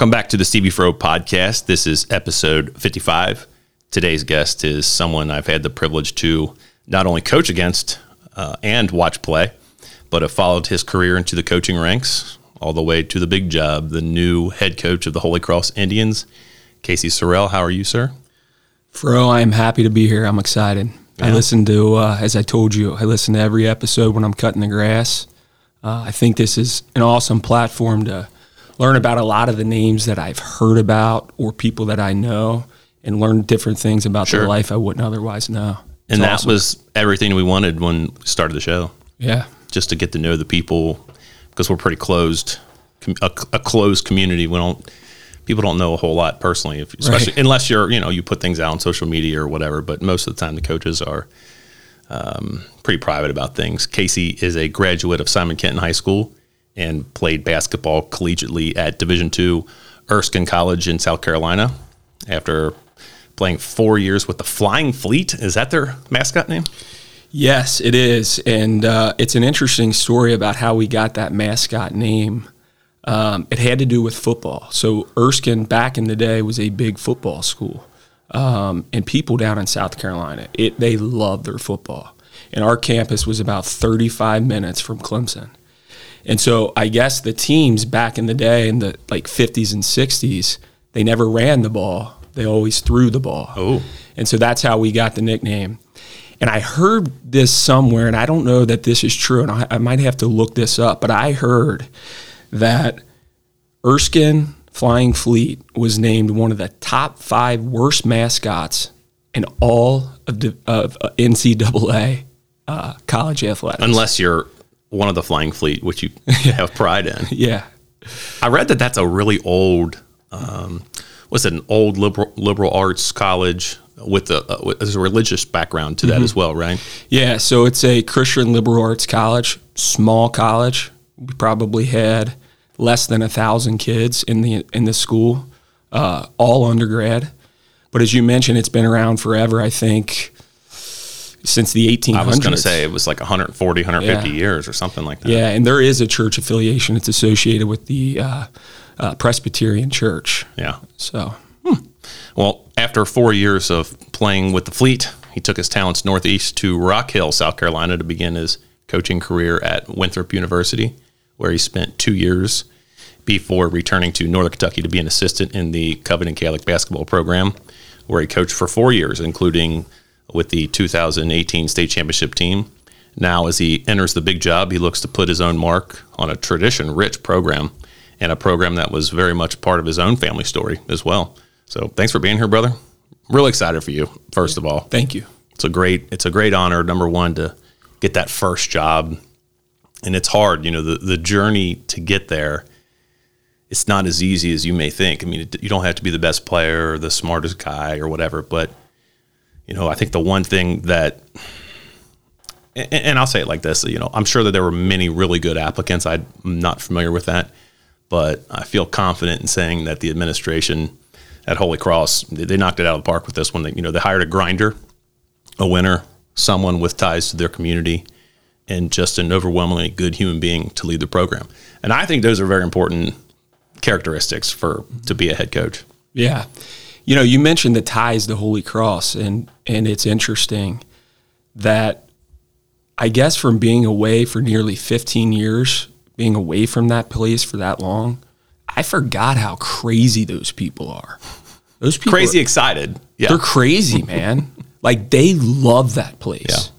Welcome back to the Stevie Fro podcast. This is episode 55. Today's guest is someone I've had the privilege to not only coach against uh, and watch play, but have followed his career into the coaching ranks all the way to the big job, the new head coach of the Holy Cross Indians, Casey Sorrell. How are you, sir? Fro, I am happy to be here. I'm excited. Yeah. I listen to, uh, as I told you, I listen to every episode when I'm cutting the grass. Uh, I think this is an awesome platform to learn about a lot of the names that I've heard about or people that I know and learn different things about sure. their life I wouldn't otherwise know. It's and that awesome. was everything we wanted when we started the show. Yeah. Just to get to know the people because we're pretty closed, a, a, closed community. We don't, people don't know a whole lot personally, if, especially right. unless you're, you know, you put things out on social media or whatever. But most of the time, the coaches are um, pretty private about things. Casey is a graduate of Simon Kenton High School and played basketball collegiately at Division II Erskine College in South Carolina. After playing four years with the Flying Fleet, is that their mascot name? Yes, it is, and uh, it's an interesting story about how we got that mascot name. Um, it had to do with football. So Erskine back in the day was a big football school, um, and people down in South Carolina, it they love their football. And our campus was about 35 minutes from Clemson. And so I guess the teams back in the day in the like 50s and 60s, they never ran the ball. They always threw the ball. Oh. And so that's how we got the nickname. And I heard this somewhere, and I don't know that this is true, and I, I might have to look this up, but I heard that Erskine Flying Fleet was named one of the top five worst mascots in all of, the, of uh, NCAA uh, college athletics. Unless you're one of the Flying Fleet, which you have pride in. yeah. I read that that's a really old, um, was it an old liberal liberal arts college with a, uh, with a religious background to that mm-hmm. as well, right? Yeah. So it's a Christian liberal arts college, small college. We probably had less than a thousand kids in the in the school, uh, all undergrad. But as you mentioned, it's been around forever. I think since the 1800s. I was going to say it was like 140, 150 yeah. years or something like that. Yeah, and there is a church affiliation. It's associated with the uh, uh, Presbyterian Church. Yeah. So. Hmm. Well, after four years of playing with the Fleet, he took his talents northeast to Rock Hill, South Carolina, to begin his coaching career at Winthrop University, where he spent two years before returning to Northern Kentucky to be an assistant in the Covington Catholic basketball program, where he coached for four years, including with the 2018 state championship team. Now, as he enters the big job, he looks to put his own mark on a tradition rich program and a program that was very much part of his own family story as well. So, thanks for being here, brother. Really excited for you, first of all. Thank you. It's a great it's a great honor number 1 to get that first job. And it's hard, you know, the the journey to get there it's not as easy as you may think. I mean, you don't have to be the best player or the smartest guy or whatever, but you know, I think the one thing that, and, and I'll say it like this, you know, I'm sure that there were many really good applicants. I'm not familiar with that, but I feel confident in saying that the administration at Holy Cross they knocked it out of the park with this one. They, you know, they hired a grinder, a winner, someone with ties to their community, and just an overwhelmingly good human being to lead the program. And I think those are very important characteristics for to be a head coach. Yeah. You know, you mentioned the ties to Holy Cross, and and it's interesting that I guess from being away for nearly 15 years, being away from that place for that long, I forgot how crazy those people are. Those people crazy are, excited. Yeah. They're crazy, man. like they love that place. Yeah.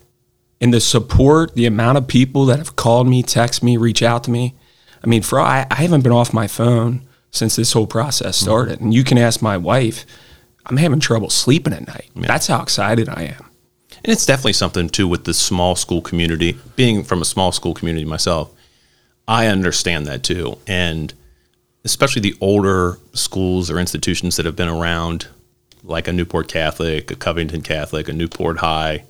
And the support, the amount of people that have called me, text me, reach out to me. I mean, for I, I haven't been off my phone since this whole process mm-hmm. started. Mm-hmm. And you can ask my wife, I'm having trouble sleeping at night. Yeah. That's how excited I am. And it's definitely something too with the small school community. Being from a small school community myself, I understand that too. And especially the older schools or institutions that have been around, like a Newport Catholic, a Covington Catholic, a Newport High,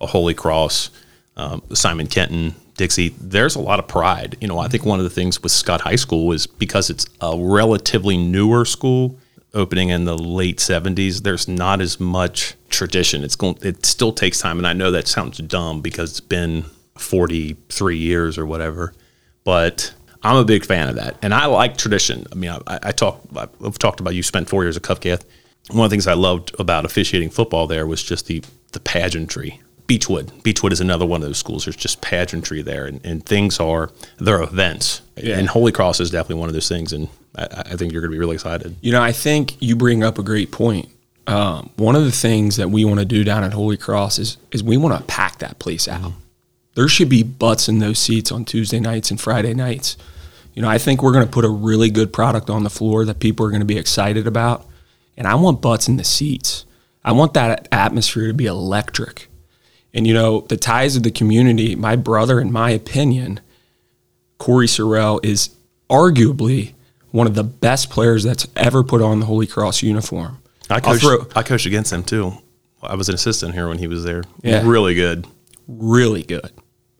a Holy Cross, um, Simon Kenton, Dixie, there's a lot of pride. You know, I think one of the things with Scott High School is because it's a relatively newer school, opening in the late 70s, there's not as much tradition. It's going it still takes time and I know that sounds dumb because it's been 43 years or whatever. But I'm a big fan of that, and I like tradition. I mean, I, I talk, I've talked about you spent four years at Covcath. One of the things I loved about officiating football there was just the the pageantry. Beechwood, Beechwood is another one of those schools. There's just pageantry there, and, and things are they're events. Yeah. And Holy Cross is definitely one of those things, and I, I think you're going to be really excited. You know, I think you bring up a great point. Um, one of the things that we want to do down at Holy Cross is is we want to pack that place out. There should be butts in those seats on Tuesday nights and Friday nights. You know, I think we're going to put a really good product on the floor that people are going to be excited about, and I want butts in the seats. I want that atmosphere to be electric. And you know, the ties of the community. My brother, in my opinion, Corey Sorrell is arguably one of the best players that's ever put on the Holy Cross uniform. I coached, throw- I coached against him too. I was an assistant here when he was there. Yeah. Really good. really good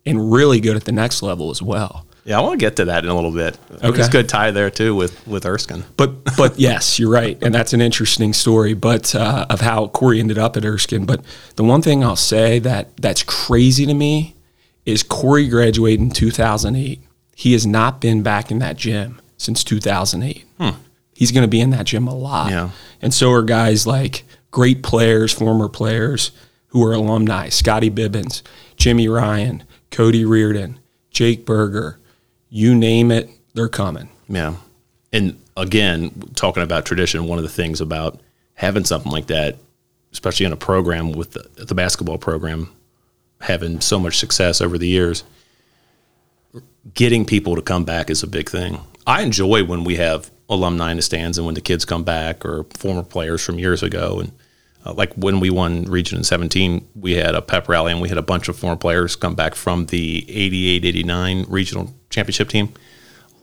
and really good at the next level as well. Yeah, I want to get to that in a little bit. Okay. It's good tie there too with with Erskine. But but yes, you're right, and that's an interesting story. But uh, of how Corey ended up at Erskine. But the one thing I'll say that that's crazy to me is Corey graduated in 2008. He has not been back in that gym since 2008. He's going to be in that gym a lot, Yeah. and so are guys like great players, former players who are alumni: Scotty Bibbins, Jimmy Ryan, Cody Reardon, Jake Berger. You name it, they're coming. Yeah. And again, talking about tradition, one of the things about having something like that, especially in a program with the, the basketball program, having so much success over the years, getting people to come back is a big thing. I enjoy when we have alumni in the stands and when the kids come back or former players from years ago. And uh, like when we won Region in 17, we had a pep rally and we had a bunch of former players come back from the 88 89 regional championship team.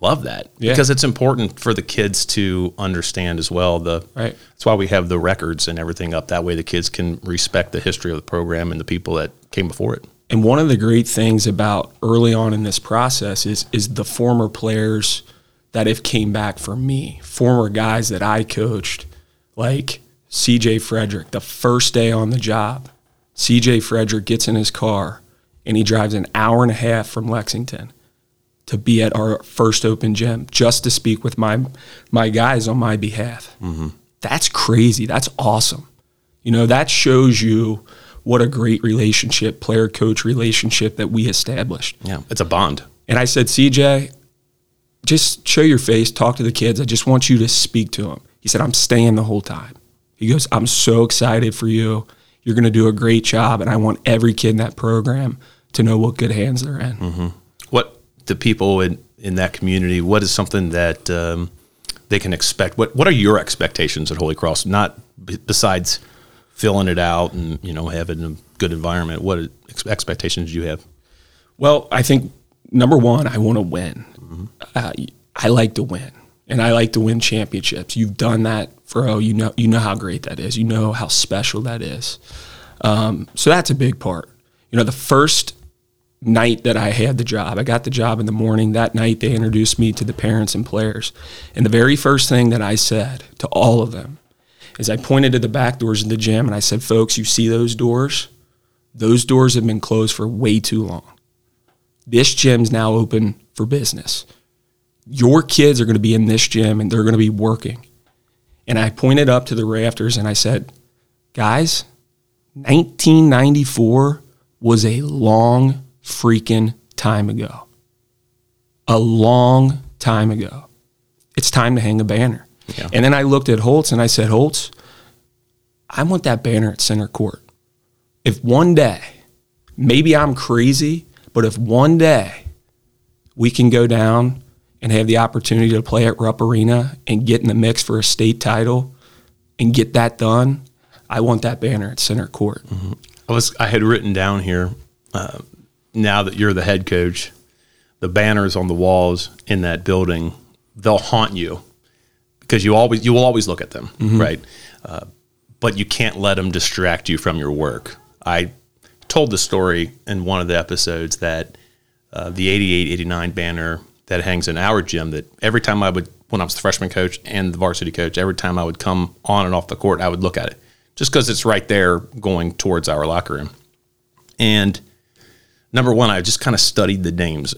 Love that Yeah. because it's important for the kids to understand as well. The Right. that's why we have the records and everything up. That way, the kids can respect the history of the program and the people that came before it. And one of the great things about early on in this process is is the former players that have came back for me, former guys that I coached, like CJ Fredrick, the first day on the job. CJ Fredrick gets in his car and he drives an hour and a half from Lexington to be at our first open gym just to speak with my my guys on my behalf. Mm-hmm. That's crazy. That's awesome. You know, that shows you what a great relationship, player coach relationship that we established. Yeah, it's a bond. And I said, CJ, just show your face, talk to the kids. I just want you to speak to them. He said, I'm staying the whole time. He goes, I'm so excited for you. You're going to do a great job. And I want every kid in that program to know what good hands they're in. What the people in, in that community? What is something that um, they can expect? What What are your expectations at Holy Cross? Not b- besides filling it out and you know having a good environment. What ex- expectations do you have? Well, I think number one, I want to win. Uh, I like to win, and I like to win championships. You've done that for oh, you know, you know how great that is. You know how special that is. Um, so that's a big part. You know, the first night that I had the job, I got the job in the morning. That night, they introduced me to the parents and players, and the very first thing that I said to all of them is I pointed to the back doors of the gym and I said, "Folks, you see those doors? Those doors have been closed for way too long." this gym's now open for business. Your kids are going to be in this gym and they're going to be working. And I pointed up to the rafters and I said, guys, 1994 was a long freaking time ago. A long time ago. It's time to hang a banner. Yeah. And then I looked at Holtz and I said, Holtz, I want that banner at center court. If one day, maybe I'm crazy, but if one day we can go down and have the opportunity to play at Rupp Arena and get in the mix for a state title and get that done, I want that banner at center court. I was I had written down here. Uh, now that you're the head coach, the banners on the walls in that building they'll haunt you because you always you will always look at them, right? Uh, but you can't let them distract you from your work. I told the story in one of the episodes that uh, the 88 89 banner that hangs in our gym that every time I would when I was the freshman coach and the varsity coach every time I would come on and off the court I would look at it just because it's right there going towards our locker room and number one I just kind of studied the names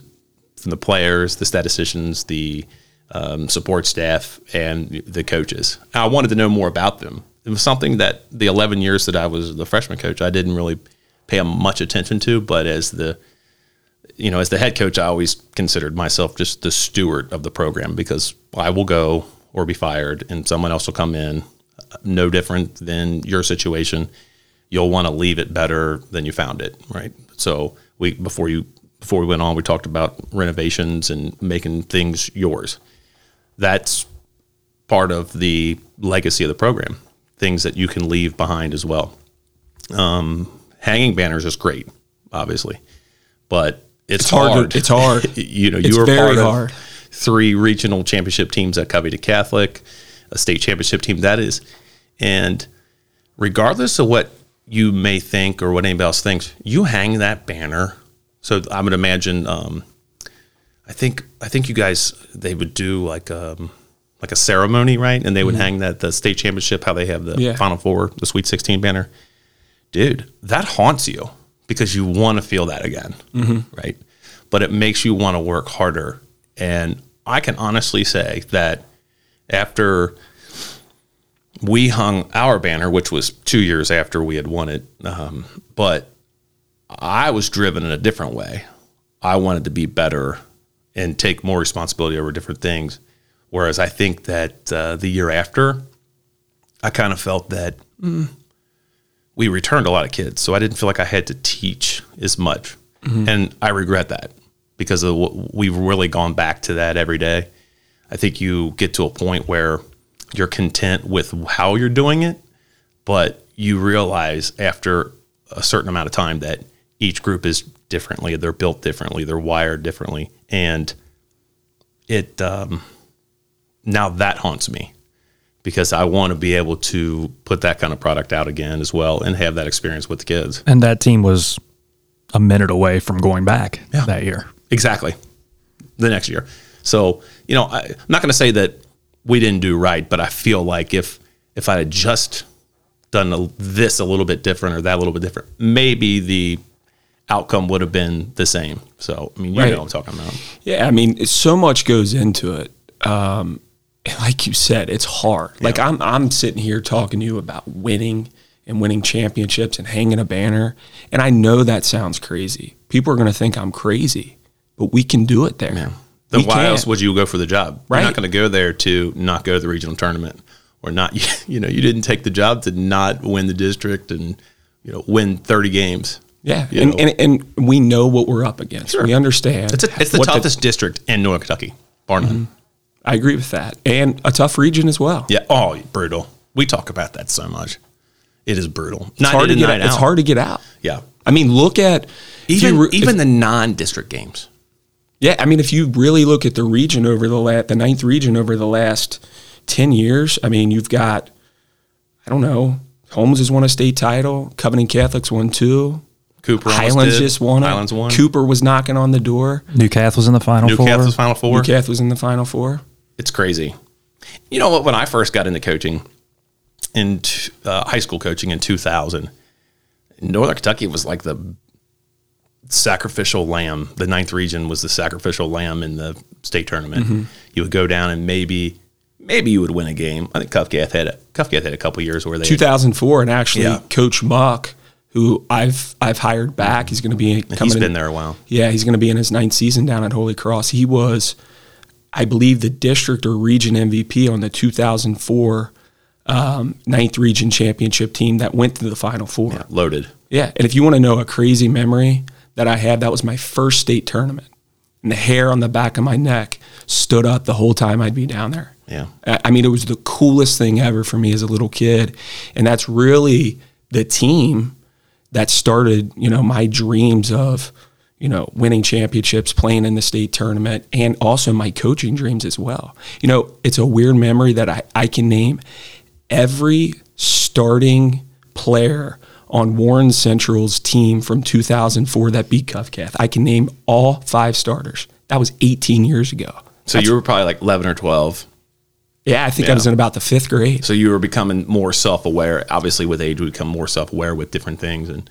from the players, the statisticians, the um, support staff, and the coaches. I wanted to know more about them. It was something that the 11 years that I was the freshman coach, I didn't really pay much attention to. But as the you know, as the head coach, I always considered myself just the steward of the program because I will go or be fired, and someone else will come in. No different than your situation. You'll want to leave it better than you found it, right? So we before you before we went on, we talked about renovations and making things yours. That's part of the legacy of the program. Things that you can leave behind as well. Um, hanging banners is great, obviously, but it's, It's hard. hard. it's hard. you know, It's you were part of three regional championship teams at Covington Catholic, a state championship team that is, and regardless of what you may think or what anybody else thinks, you hang that banner. So I would imagine, um, I think I think you guys they would do like um, like a ceremony, right? And they would hang that the state championship, how they have the Mm-hmm. Yeah. Final Four, the Sweet Sixteen banner. Dude, that haunts you because you want to feel that again, Mm-hmm. right? But it makes you want to work harder. And I can honestly say that after we hung our banner, which was two years after we had won it, um, but I was driven in a different way. I wanted to be better and take more responsibility over different things. Whereas I think that uh, the year after, I kind of felt that mm, we returned a lot of kids, so I didn't feel like I had to teach as much, and I regret that because of what, we've really gone back to that every day. I think you get to a point where you're content with how you're doing it, but you realize after a certain amount of time that each group is differently, they're built differently, they're wired differently, and it um, now that haunts me because I want to be able to put that kind of product out again as well and have that experience with the kids. And that team was a minute away from going back Yeah. that year. Exactly. The next year. So, you know, I, I'm not going to say that we didn't do right, but I feel like if if I had just done a, this a little bit different or that a little bit different, maybe the outcome would have been the same. So, I mean, you Right. know what I'm talking about. Yeah, I mean, so much goes into it. Um, and like you said, it's hard. Like I'm, I'm sitting here talking to you about winning and winning championships and hanging a banner, and I know that sounds crazy. People are going to think I'm crazy, but we can do it there. Then We why can. else would you go for the job? You're not going to go there to not go to the regional tournament or not. You know, you didn't take the job to not win the district and you know win 30 games. Yeah, and, and and we know what we're up against. We understand. It's, a, it's the toughest district in Northern Kentucky, bar none. Mm-hmm. I agree with that, and a tough region as well. Yeah. Oh, brutal. We talk about that so much. It is brutal. It's hard to get. night It's out. hard to get out. Yeah. I mean, look at Even you re- even if- the non-district games. yeah. I mean, if you really look at the region over the la- the ninth region over the last ten years, I mean, you've got I don't know. Holmes has won a state title. Covington Catholics won two. Cooper almost Highlands did. just won it. Highlands won. Cooper was knocking on the door. Newcath was in the final New four. Newcastle's Final Four. Newcath was in the final four. It's crazy. You know what? When I first got into coaching, in t- uh, high school coaching in 2000, Northern Kentucky was like the sacrificial lamb. The ninth region was the sacrificial lamb in the state tournament. Mm-hmm. You would go down and maybe, maybe you would win a game. I think Covcath had a Covcath had a couple years where they 2004, and actually, Yeah. Coach Muck, who I've I've hired back, he's going to be coming. he's in- been there a while. Yeah, he's going to be in his ninth season down at Holy Cross. He was, I believe, the district or region MVP on the 2004 um, ninth region championship team that went to the Final Four. Yeah. Loaded. Yeah. And if you want to know a crazy memory that I had, that was my first state tournament, and the hair on the back of my neck stood up the whole time I'd be down there. Yeah. I I mean, it was the coolest thing ever for me as a little kid, and that's really the team that started, you know, my dreams of, you know, winning championships, playing in the state tournament, and also my coaching dreams as well. You know, it's a weird memory that I, I can name every starting player on Warren Central's team from 2004 that beat Covcath. I can name all five starters. That was 18 years ago. So you were probably like 11 or 12. Yeah, I think I was in about the fifth grade. So you were becoming more self aware. Obviously, with age, we become more self aware with different things. And,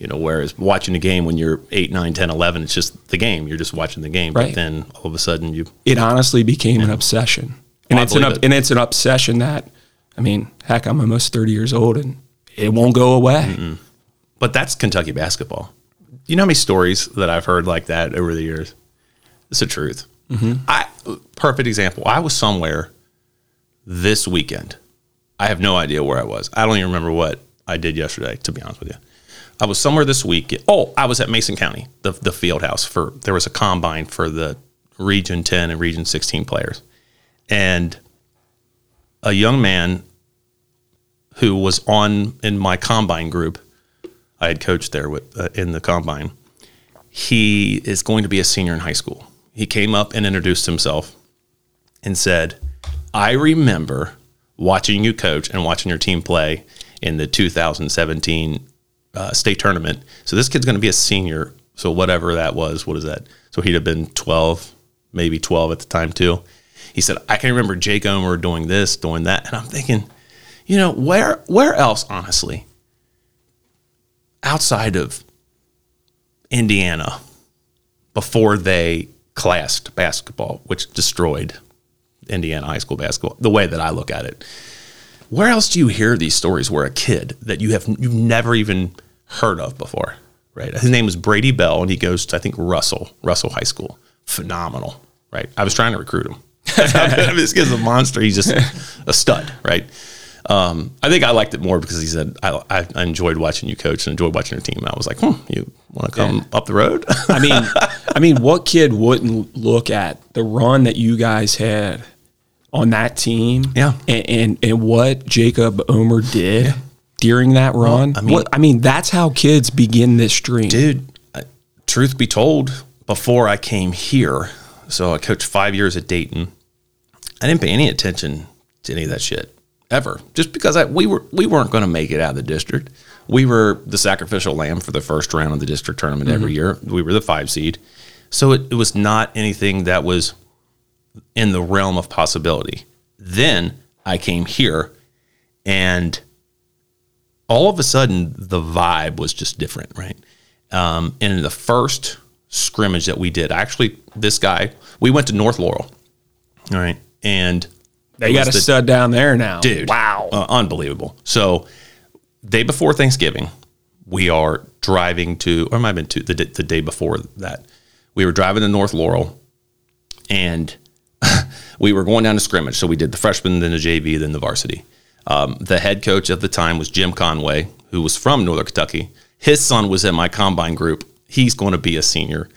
You know, whereas watching a game when you're 8, 9, 10, 11, it's just the game. You're just watching the game. But Right. then all of a sudden you It honestly became an obsession, and I it's an it. and it's an obsession that, I mean, heck, I'm almost 30 years old, and it won't go away. But that's Kentucky basketball. You know how many stories that I've heard like that over the years? It's the truth. Mm-hmm. I perfect example. I was somewhere this weekend. I have no idea where I was. I don't even remember what I did yesterday. To be honest with you, I was somewhere this week. Oh, I was at Mason County, the the field house for there was a combine for the Region 10 and Region 16 players, and a young man who was on in my combine group I had coached there with uh, in the combine. He is going to be a senior in high school. He came up and introduced himself and said, "I remember watching you coach and watching your team play in the 2017 uh, state tournament. So this kid's going to be a senior. So whatever that was, what is that? So he'd have been 12, maybe 12 at the time too. He said, I can remember Jake Omer doing this, doing that, and I'm thinking, you know, where where else, honestly, outside of Indiana before they classed basketball, which destroyed Indiana high school basketball, the way that I look at it. Where else do you hear these stories where a kid that you have you've never even heard of before, right? His name is Brady Bell, and he goes to I think Russell Russell High School. Phenomenal, right? I was trying to recruit him. this kid's a monster. He's just a stud, right? Um, I think I liked it more because he said I, I, I enjoyed watching you coach and enjoyed watching your team. And I was like, hmm, you want to come up the road? I mean, I mean, what kid wouldn't look at the run that you guys had on that team? Yeah. and and, and what Jacob Omer did during that run. I mean- What- I mean, that's how kids begin this stream. dude uh, truth be told before i came here so i coached five years at dayton i didn't pay any attention to any of that shit ever just because I, we were we weren't going to make it out of the district we were the sacrificial lamb for the first round of the district tournament every mm-hmm. year we were the five seed so it, it was not anything that was in the realm of possibility then i came here and all of a sudden the vibe was just different, right? Um, and in the first scrimmage that we did, actually, this guy, we went to North Laurel, all right, and they got a the- stud down there now, dude. Wow. uh, unbelievable. So, day before Thanksgiving, we are driving to, or might have been two, the, the day before that, we were driving to North Laurel, and we were going down to scrimmage. So we did the freshman, then the JV, then the varsity. Um, the head coach at the time was Jim Conway, who was from Northern Kentucky. His son was in my combine group. He's going to be a senior.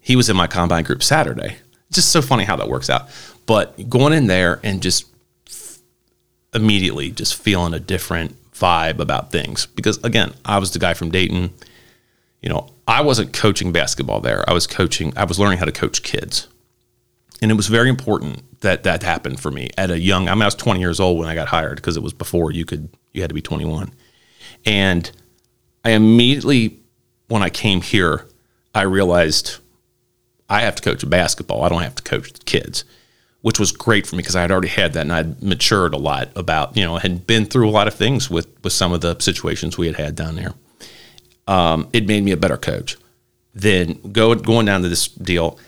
He was in my combine group Saturday. Just so funny how that works out. But going in there and just immediately just feeling a different vibe about things because again i was the guy from dayton you know i wasn't coaching basketball there i was coaching i was learning how to coach kids and it was very important that that happened for me at a young i mean i was 20 years old when i got hired because it was before you could you had to be 21 and i immediately when i came here i realized i have to coach basketball i don't have to coach kids which was great for me because I had already had that and I'd matured a lot about, you know, had been through a lot of things with, with some of the situations we had had down there. Um, it made me a better coach. Then go, going down to this deal,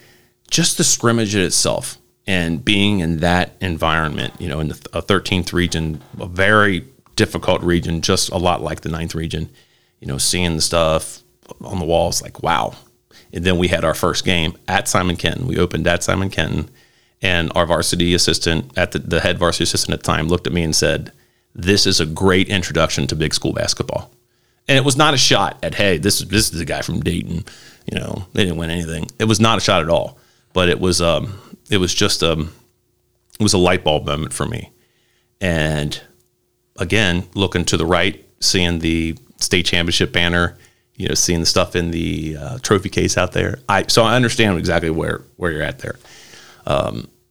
just the scrimmage itself and being in that environment, you know, in the, a 13th region, a very difficult region, just a lot like the 9th region, you know, seeing the stuff on the walls like, wow. And then we had our first game at Simon Kenton. We opened at Simon Kenton and our varsity assistant at the, the head varsity assistant at the time looked at me and said, "This is a great introduction to big school basketball." And it was not a shot at, "Hey, this this is the guy from Dayton." You know, they didn't win anything. It was not a shot at all. But it was um, it was just um, it was a light bulb moment for me. And again, looking to the right, seeing the state championship banner, you know, seeing the stuff in the uh, trophy case out there. I so I understand exactly where where you're at there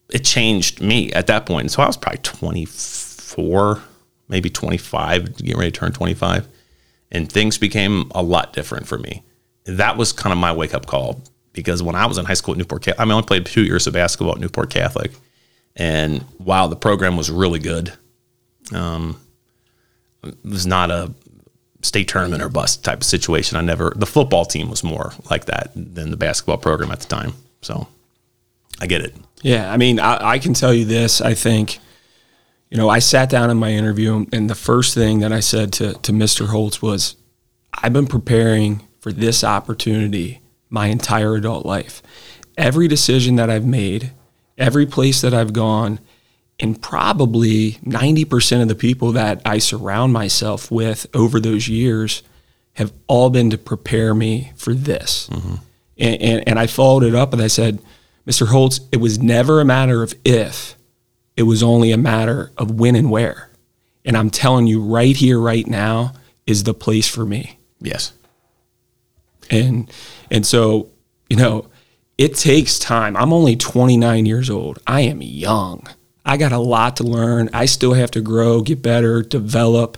it changed me at that point. So I was probably 24, maybe 25, getting ready to turn 25. And things became a lot different for me. That was kind of my wake up call because when I was in high school at Newport Catholic, I mean, I only played two years of basketball at Newport Catholic. And while the program was really good, um, it was not a state tournament or bust type of situation. I never. The football team was more like that than the basketball program at the time. So I get it. Yeah, I mean, I, I can tell you this. I think, you know, I sat down in my interview, and the first thing that I said to to Mr. Holtz was, "I've been preparing for this opportunity my entire adult life. Every decision that I've made, every place that I've gone." And probably 90% of the people that I surround myself with over those years have all been to prepare me for this. Mm-hmm. And, and, and I followed it up and I said, Mr. Holtz, it was never a matter of if, it was only a matter of when and where. And I'm telling you, right here, right now, is the place for me. Yes. And and so, you know, it takes time. I'm only 29 years old. I am young. I got a lot to learn. I still have to grow, get better, develop.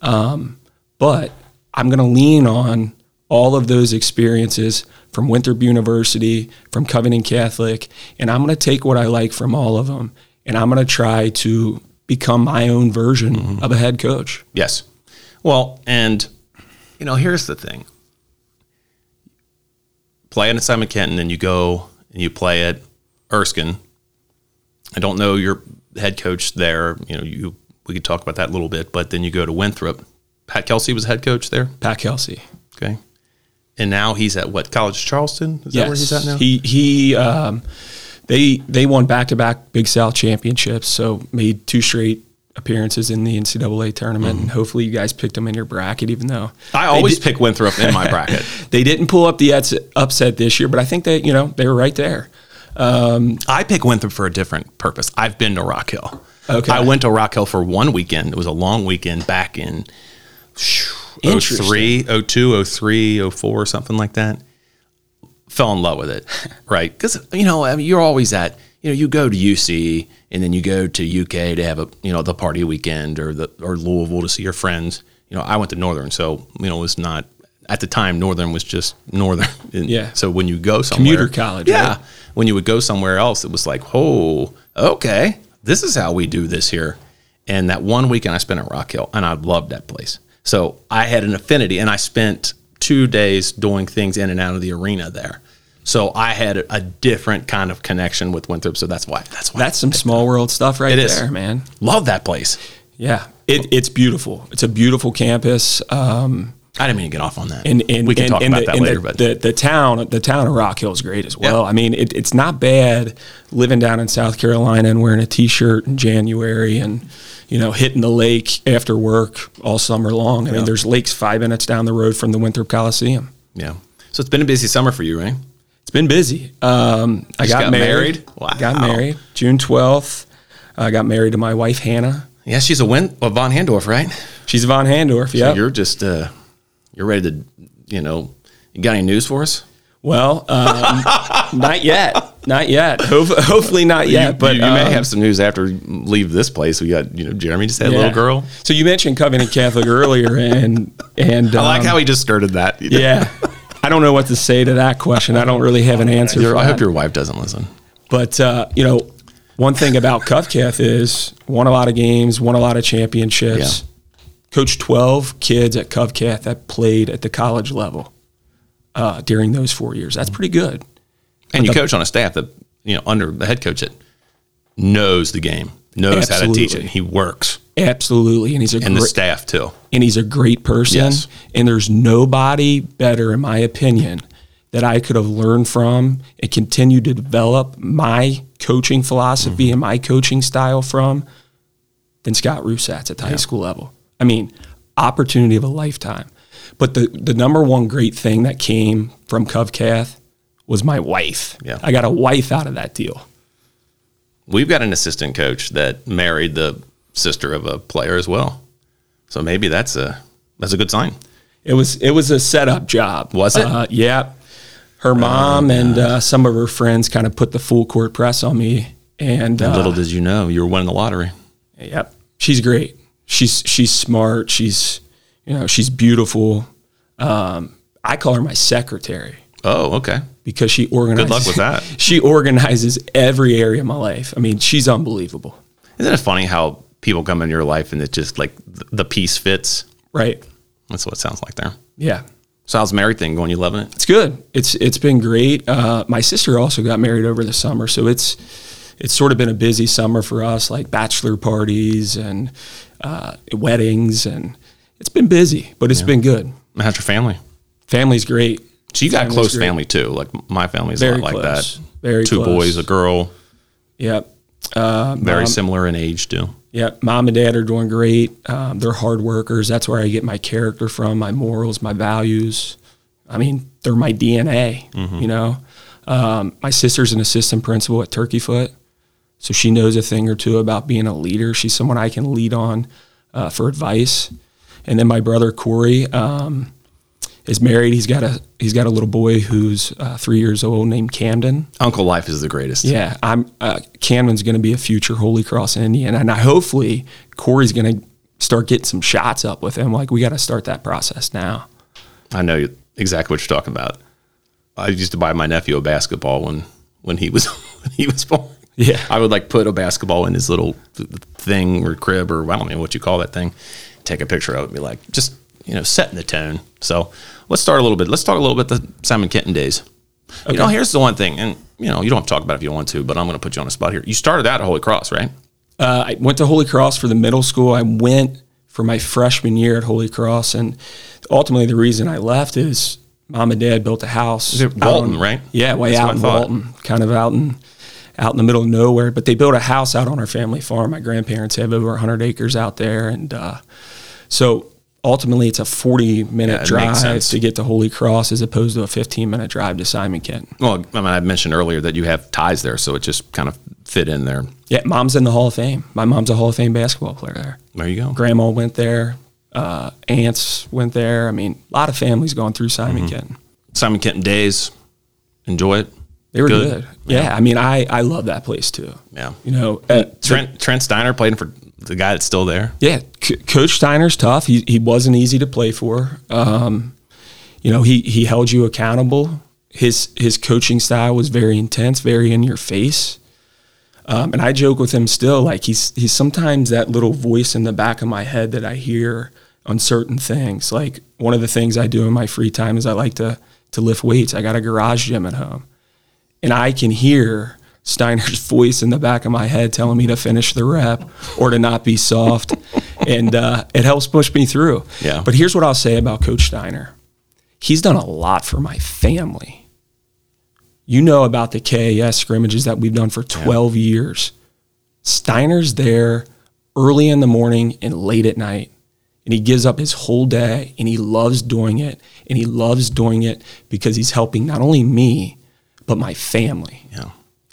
Um, but I'm going to lean on all of those experiences from Winthrop University, from Covington Catholic, and I'm going to take what I like from all of them, and I'm going to try to become my own version of a head coach. Yes. Well, and you know, here's the thing. Playing at Simon Kenton and you go and you play at Erskine. I don't know your head coach there. You know, you we could talk about that a little bit, but then you go to Winthrop. Pat Kelsey was head coach there. Pat Kelsey. Okay. And now he's at what college? Charleston? Is that where he's at now? He he um, they they won back to back Big South championships, so made two straight appearances in the NCAA tournament, and hopefully you guys picked them in your bracket, even though Mm-hmm. I always did- pick Winthrop in my bracket. they didn't pull up the upset this year, but I think that you know they were right there. I pick Winthrop for a different purpose. I've been to Rock Hill. Okay. I went to Rock Hill for one weekend. It was a long weekend back in Interesting. 03, 02, 03, 04, something like that. Fell in love with it, right? Because you know, I mean, you're always at you know, you go to UC and then you go to UK to have a you know the party weekend or the or Louisville to see your friends. You know, I went to Northern, so you know it was not at the time. Northern was just Northern. And Yeah. So when you go somewhere, Commuter college, yeah. right? When you would go somewhere else, it was like, oh, okay, this is how we do this here. And that one weekend I spent at Rock Hill, and I loved that place. So I had an affinity, and I spent two days doing things in and out of the arena there. So I had a, different kind of connection with Winthrop. So that's why. That's why. That's some small world stuff right It is. there, man. love that place. Yeah, it, it's beautiful. It's a beautiful campus. Um, I didn't mean to get off on that. and, and we can and, talk and about the, that later. the, but the, the town, the town of Rock Hill is great as well. Yeah. I mean, it, it's not bad living down in South Carolina and wearing a t-shirt in January and you know hitting the lake after work all summer long. I mean, there's lakes five minutes down the road from the Winthrop Coliseum. yeah. So it's been a busy summer for you, right? It's been busy. Um, I got, got married. married? Wow. Got married June twelfth. I got married to my wife Hannah. Yeah, she's a win. Well, Von Handorf, right? She's a Von Handorf. Yeah. You're just uh, you're ready to, you know, you got any news for us? Well, um, not yet. Not yet. Ho- hopefully not yet. you, but you, you may um, have some news after leave this place. We got you know Jeremy just had a little girl. So you mentioned Covington Catholic earlier, and and I like um, how he just skirted that. yeah. I don't know what to say to that question. I don't really have an answer. Your- I hope your wife doesn't listen. But uh, you know, one thing about Covcath is won a lot of games, won a lot of championships. Coached twelve kids at Covcath that played at the college level uh, during those four years. That's pretty good. And you coach on a staff that you know under the head coach that knows the game, knows how to teach it. Absolutely. He works, Absolutely, and he's a and the great, staff too. and he's a great person. Yes. And there's nobody better, in my opinion, that I could have learned from and continue to develop my coaching philosophy Mm-hmm. and my coaching style from than Scott Ruthsatz at the high school level. I mean, opportunity of a lifetime. But the, the number one great thing that came from Covcath was my wife. Yeah. I got a wife out of that deal. We've got an assistant coach that married the sister of a player as well. So maybe that's a that's a good sign. It was it was a setup job. Was it? Uh, yeah. Her mom and uh, some of her friends kind of put the full court press on me, and uh, Little did you know you were winning the lottery. yep, she's great. She's she's smart. She's you know she's beautiful. Um, I call her my secretary Oh, okay. because she organizes. Good luck with that. she organizes every area of my life. I mean, she's unbelievable. Isn't it funny how people come in your life and it's just like the piece fits? Right. That's what it sounds like there. Yeah, So how's the married thing going? You loving it? it's good. It's it's been great. Uh, my sister also got married over the summer, so it's it's sort of been a busy summer for us, like bachelor parties and uh, weddings, and it's been busy, but it's been good. How's your family? Family's great. So you got Family's close great. family too. Like my family's Very a lot like close. that. Very Two close. boys, a girl, Yep. Uh, very mom- similar in age too. Yeah, mom and dad are doing great. Um, they're hard workers. That's where I get my character from, my morals, my values. I mean, they're my DNA. You know, um, my sister's an assistant principal at Turkeyfoot, so she knows a thing or two about being a leader. She's someone I can lead on uh, for advice. And then my brother Corey um, is married. He's got a he's got a little boy who's uh, three years old named Camden. Uncle Life is the greatest. Yeah, I'm. Uh, Camden's going to be a future Holy Cross Indian, and I hopefully Corey's going to start getting some shots up with him. Like we got to start that process now. I know exactly what you're talking about. I used to buy my nephew a basketball when when he was when he was born. Yeah. I would like put a basketball in his little thing or crib or I don't know what you call that thing. Take a picture of it and be like, just you know, setting the tone. So let's start a little bit. Let's talk a little bit about the Simon Kenton days. You know, here's the one thing, and you know, you don't have to talk about it if you don't want to, but I'm going to put you on the spot here. You started out at Holy Cross, right? Uh, I went to Holy Cross for the middle school. I went for my freshman year at Holy Cross, and ultimately the reason I left is mom and dad built a house. Is it Walton, on- right? Yeah, way That's out in. Walton, kind of out in out in the middle of nowhere. But they built a house out on our family farm. My grandparents have over 100 acres out there, and uh, so ultimately it's a 40 minute Yeah, drive to get to Holy Cross as opposed to a 15 minute drive to Simon Kenton. Well, I mean, I mentioned earlier that you have ties there, so it just kind of fit in there. Yeah, mom's in the Hall of Fame. My mom's a Hall of Fame basketball player there. There you go. grandma went there, uh, aunts went there. I mean, a lot of families going through Simon Mm-hmm. Kenton. Simon Kenton days. Enjoy it. They were Good. good. Yeah, I mean, I I love that place too. Yeah. You know, uh, Trent Trent Steiner playing for the guy that's still there. yeah, C- Coach Steiner's tough. He he wasn't easy to play for. Um, you know, he he held you accountable. His his coaching style was very intense, very in your face. Um, and I joke with him still, like he's he's sometimes that little voice in the back of my head that I hear on certain things. Like one of the things I do in my free time is I like to to lift weights. I got a garage gym at home, and I can hear Steiner's voice in the back of my head telling me to finish the rep or to not be soft, and uh, it helps push me through. Yeah. But here's what I'll say about Coach Steiner: he's done a lot for my family. You know about the KAS scrimmages that we've done for 12 years. Steiner's there early in the morning and late at night. And he gives up his whole day and he loves doing it. And he loves doing it because he's helping not only me, but my family.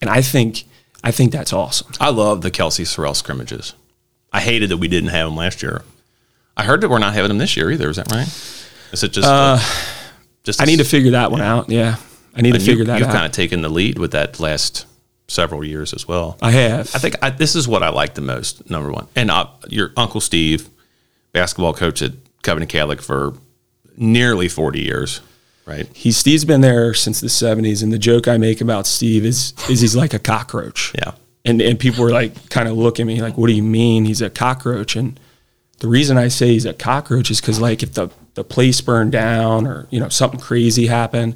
Yeah. And I think I think that's awesome. I love the Kelsey Sorrell scrimmages. I hated that we didn't have them last year. I heard that we're not having them this year either. Is that right? Is it just uh, just I need to figure that one out. Yeah. I need to you, figure that out. You've out. kind of taken the lead with that last several years as well. I have. I think I, this is what I like the most. Number one, and uh, your uncle Steve, basketball coach at Covington Catholic for nearly forty years, right? He Steve's been there since the 70s and the joke I make about Steve is is he's like a cockroach. Yeah. And and people were like kind of looking at me like, what do you mean he's a cockroach? And the reason I say he's a cockroach is because like if the the place burned down or you know something crazy happened,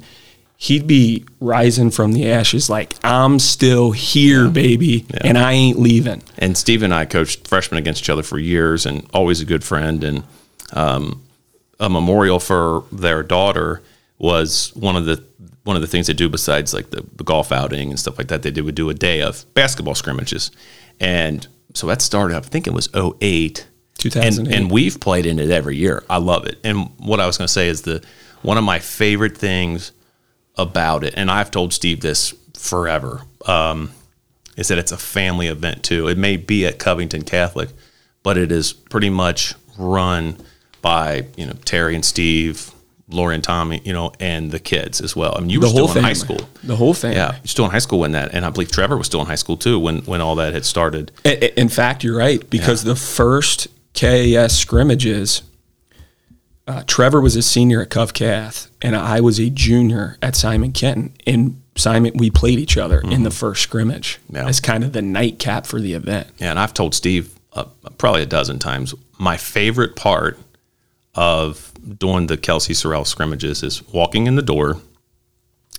he'd be rising from the ashes like I'm still here, baby, and I ain't leaving. And Steve and I coached freshmen against each other for years, and always a good friend. And um, a memorial for their daughter was one of the one of the things they do besides like the, the golf outing and stuff like that. They did would do a day of basketball scrimmages, and so that started. I think it was 08. 2008. And, and we've played in it every year. I love it. And what I was going to say is the one of my favorite things about it, and I've told Steve this forever, um, is that it's a family event too. It may be at Covington Catholic, but it is pretty much run by you know Terry and Steve, Lori and Tommy, you know, and the kids as well. I mean, you were The still whole in family. high school. The whole family. Yeah, you're still in high school when that, and I believe Trevor was still in high school too when when all that had started. In fact, you're right because the first KAS scrimmages, uh, Trevor was a senior at Cov Cath, and I was a junior at Simon Kenton. And Simon, we played each other in the first scrimmage Yeah. as kind of the nightcap for the event. Yeah, and I've told Steve uh, probably a dozen times my favorite part of doing the Kelsey Sorrell scrimmages is walking in the door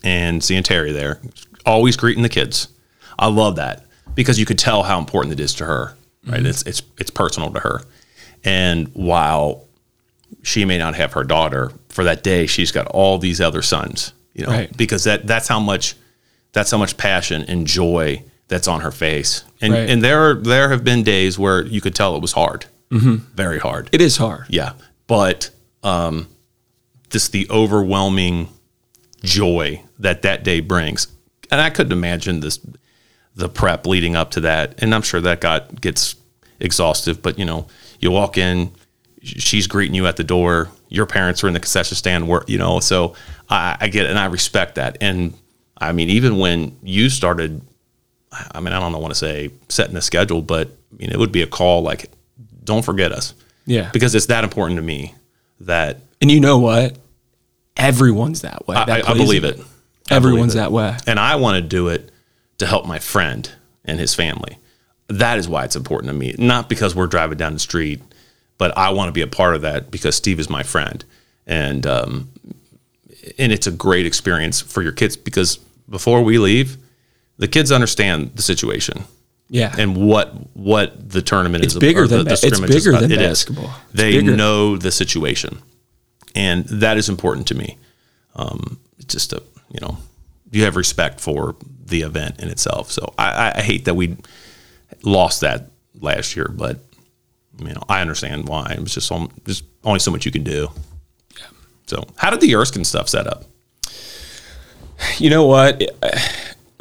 and seeing Terry there, always greeting the kids. I love that because you could tell how important it is to her. Right? Mm-hmm. It's it's it's personal to her. And while she may not have her daughter for that day, she's got all these other sons. You know, Right. because that that's how much that's how much passion and joy that's on her face. And Right. and there are, there have been days where you could tell it was hard, mm-hmm. very hard. It is hard. Yeah, but um, just the overwhelming joy that that day brings, and I couldn't imagine this the prep leading up to that, and I'm sure that got gets exhaustive. But you know, you walk in, she's greeting you at the door. Your parents are in the concession stand, where you know. So I, I get it, and I respect that. And I mean, even when you started, I mean, I don't want to say setting a schedule, but I mean, it would be a call like, "Don't forget us." Yeah. because it's that important to me that And you know what? Everyone's that way. I, that I, I believe it. I Everyone's believe it. that way. And I want to do it to help my friend and his family. That is why it's important to me. Not because we're driving down the street, but I want to be a part of that because Steve is my friend. And um, and it's a great experience for your kids because before we leave, the kids understand the situation Yeah. and what what the tournament It's is. bigger the, than the ba- it's is bigger than It is. basketball. It's They know the situation, and that is important to me. Um, it's just a you know you have respect for the event in itself. So I, I- hate that we lost that last year, but you know I understand why. It was just so, just only so much you can do. Yeah. So how did the Erskine stuff set up? You know what?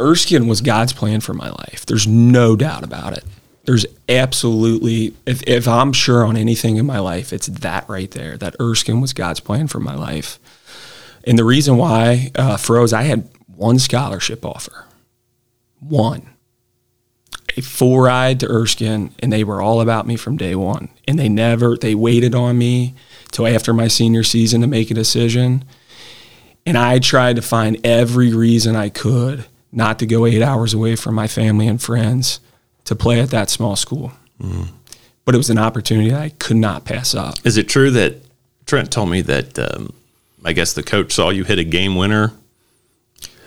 Erskine was God's plan for my life. There's no doubt about it. There's absolutely, if, if I'm sure on anything in my life, it's that right there. That Erskine was God's plan for my life. And the reason why uh, froze, I had one scholarship offer, one, a full ride to Erskine, and they were all about me from day one. And they never, they waited on me till after my senior season to make a decision. And I tried to find every reason I could not to go eight hours away from my family and friends to play at that small school. But it was an opportunity that I could not pass up. Is it true that Trent told me that um, I guess the coach saw you hit a game winner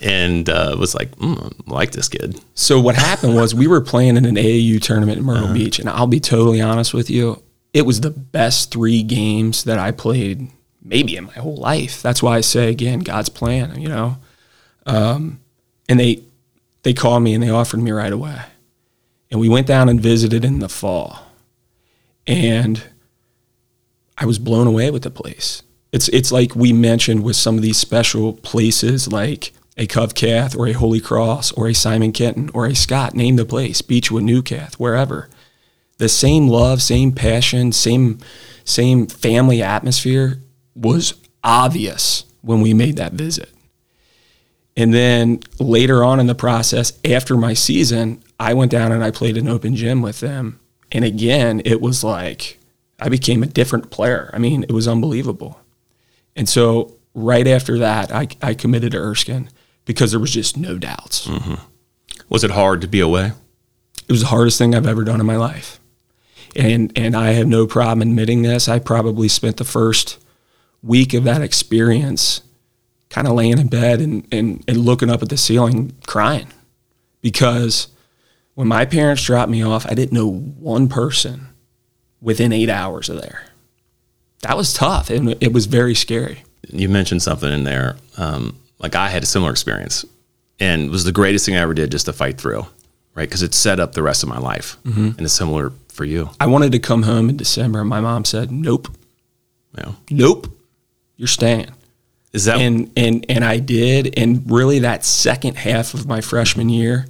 and uh, was like, mm, I like this kid. So what happened was we were playing in an AAU tournament in Myrtle Beach, and I'll be totally honest with you, it was the best three games that I played maybe in my whole life. That's why I say again, God's plan. You know, um, and they they called me and they offered me right away, and we went down and visited in the fall, and I was blown away with the place. It's it's like we mentioned with some of these special places like a Covcath or a Holy Cross or a Simon Kenton or a Scott, name the place, Beechwood, Newcath, wherever. The same love, same passion, same same family atmosphere was obvious when we made that visit. And then later on in the process, after my season, I went down and I played an open gym with them. And again, it was like I became a different player. I mean, it was unbelievable. And so right after that, I, I committed to Erskine because there was just no doubts. Mm-hmm. Was it hard to be away? It was the hardest thing I've ever done in my life. And and I have no problem admitting this. I probably spent the first week of that experience kind of laying in bed and, and, and looking up at the ceiling crying. Because when my parents dropped me off, I didn't know one person within eight hours of there. That was tough and it was very scary. You mentioned something in there. Um, like I had a similar experience and it was the greatest thing I ever did just to fight through, right? Because it set up the rest of my life. And it's similar for you. I wanted to come home in December and my mom said, Nope, nope, you're staying. Is that and and and I did. And really, that second half of my freshman year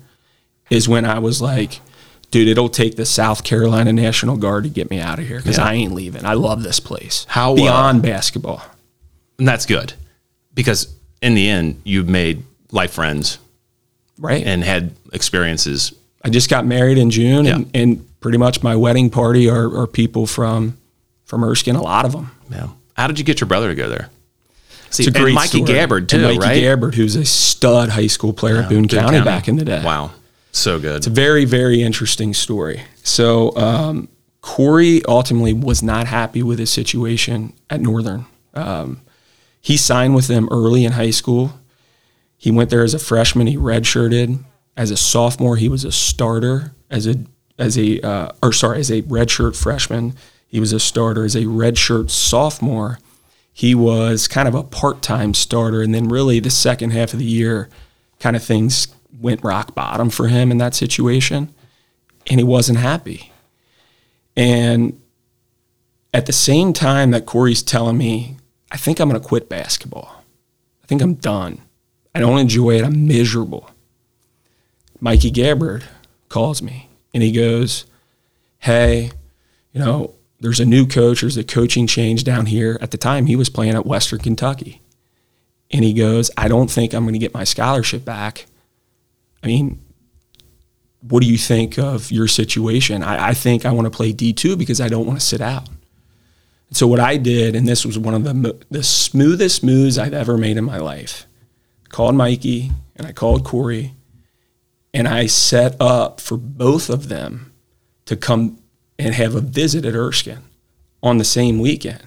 is when I was like, dude, it'll take the South Carolina National Guard to get me out of here because Yeah. I ain't leaving. I love this place. How, uh, beyond basketball? and that's good because in the end, you've made life friends Right. and had experiences. I just got married in June, and, and pretty much my wedding party are, are people from from Erskine. A lot of them. Yeah. How did you get your brother to go there? See, It's a great and Mikey story. Gabbard too, And Mikey right? Gabbard, who's a stud high school player at Boone, Boone County, back in the day. Wow. So good. It's a very, very interesting story. So, um, Corey ultimately was not happy with his situation at Northern. Um, he signed with them early in high school. He went there as a freshman. He redshirted. As a sophomore, he was a starter. As a as a uh, or sorry, as a redshirt freshman, he was a starter. As a redshirt sophomore, he was kind of a part time starter. And then really the second half of the year, kind of things went rock bottom for him in that situation, and he wasn't happy. And at the same time that Corey's telling me, I think I'm going to quit basketball. I think I'm done. I don't enjoy it. I'm miserable. Mikey Gabbard calls me and he goes, Hey, you know, there's a new coach, there's a coaching change down here. At the time, he was playing at Western Kentucky. And he goes, I don't think I'm going to get my scholarship back. I mean, what do you think of your situation? I, I think I want to play D2 because I don't want to sit out. So what I did, and this was one of the the smoothest moves I've ever made in my life, called Mikey and I called Corey, and I set up for both of them to come and have a visit at Erskine on the same weekend.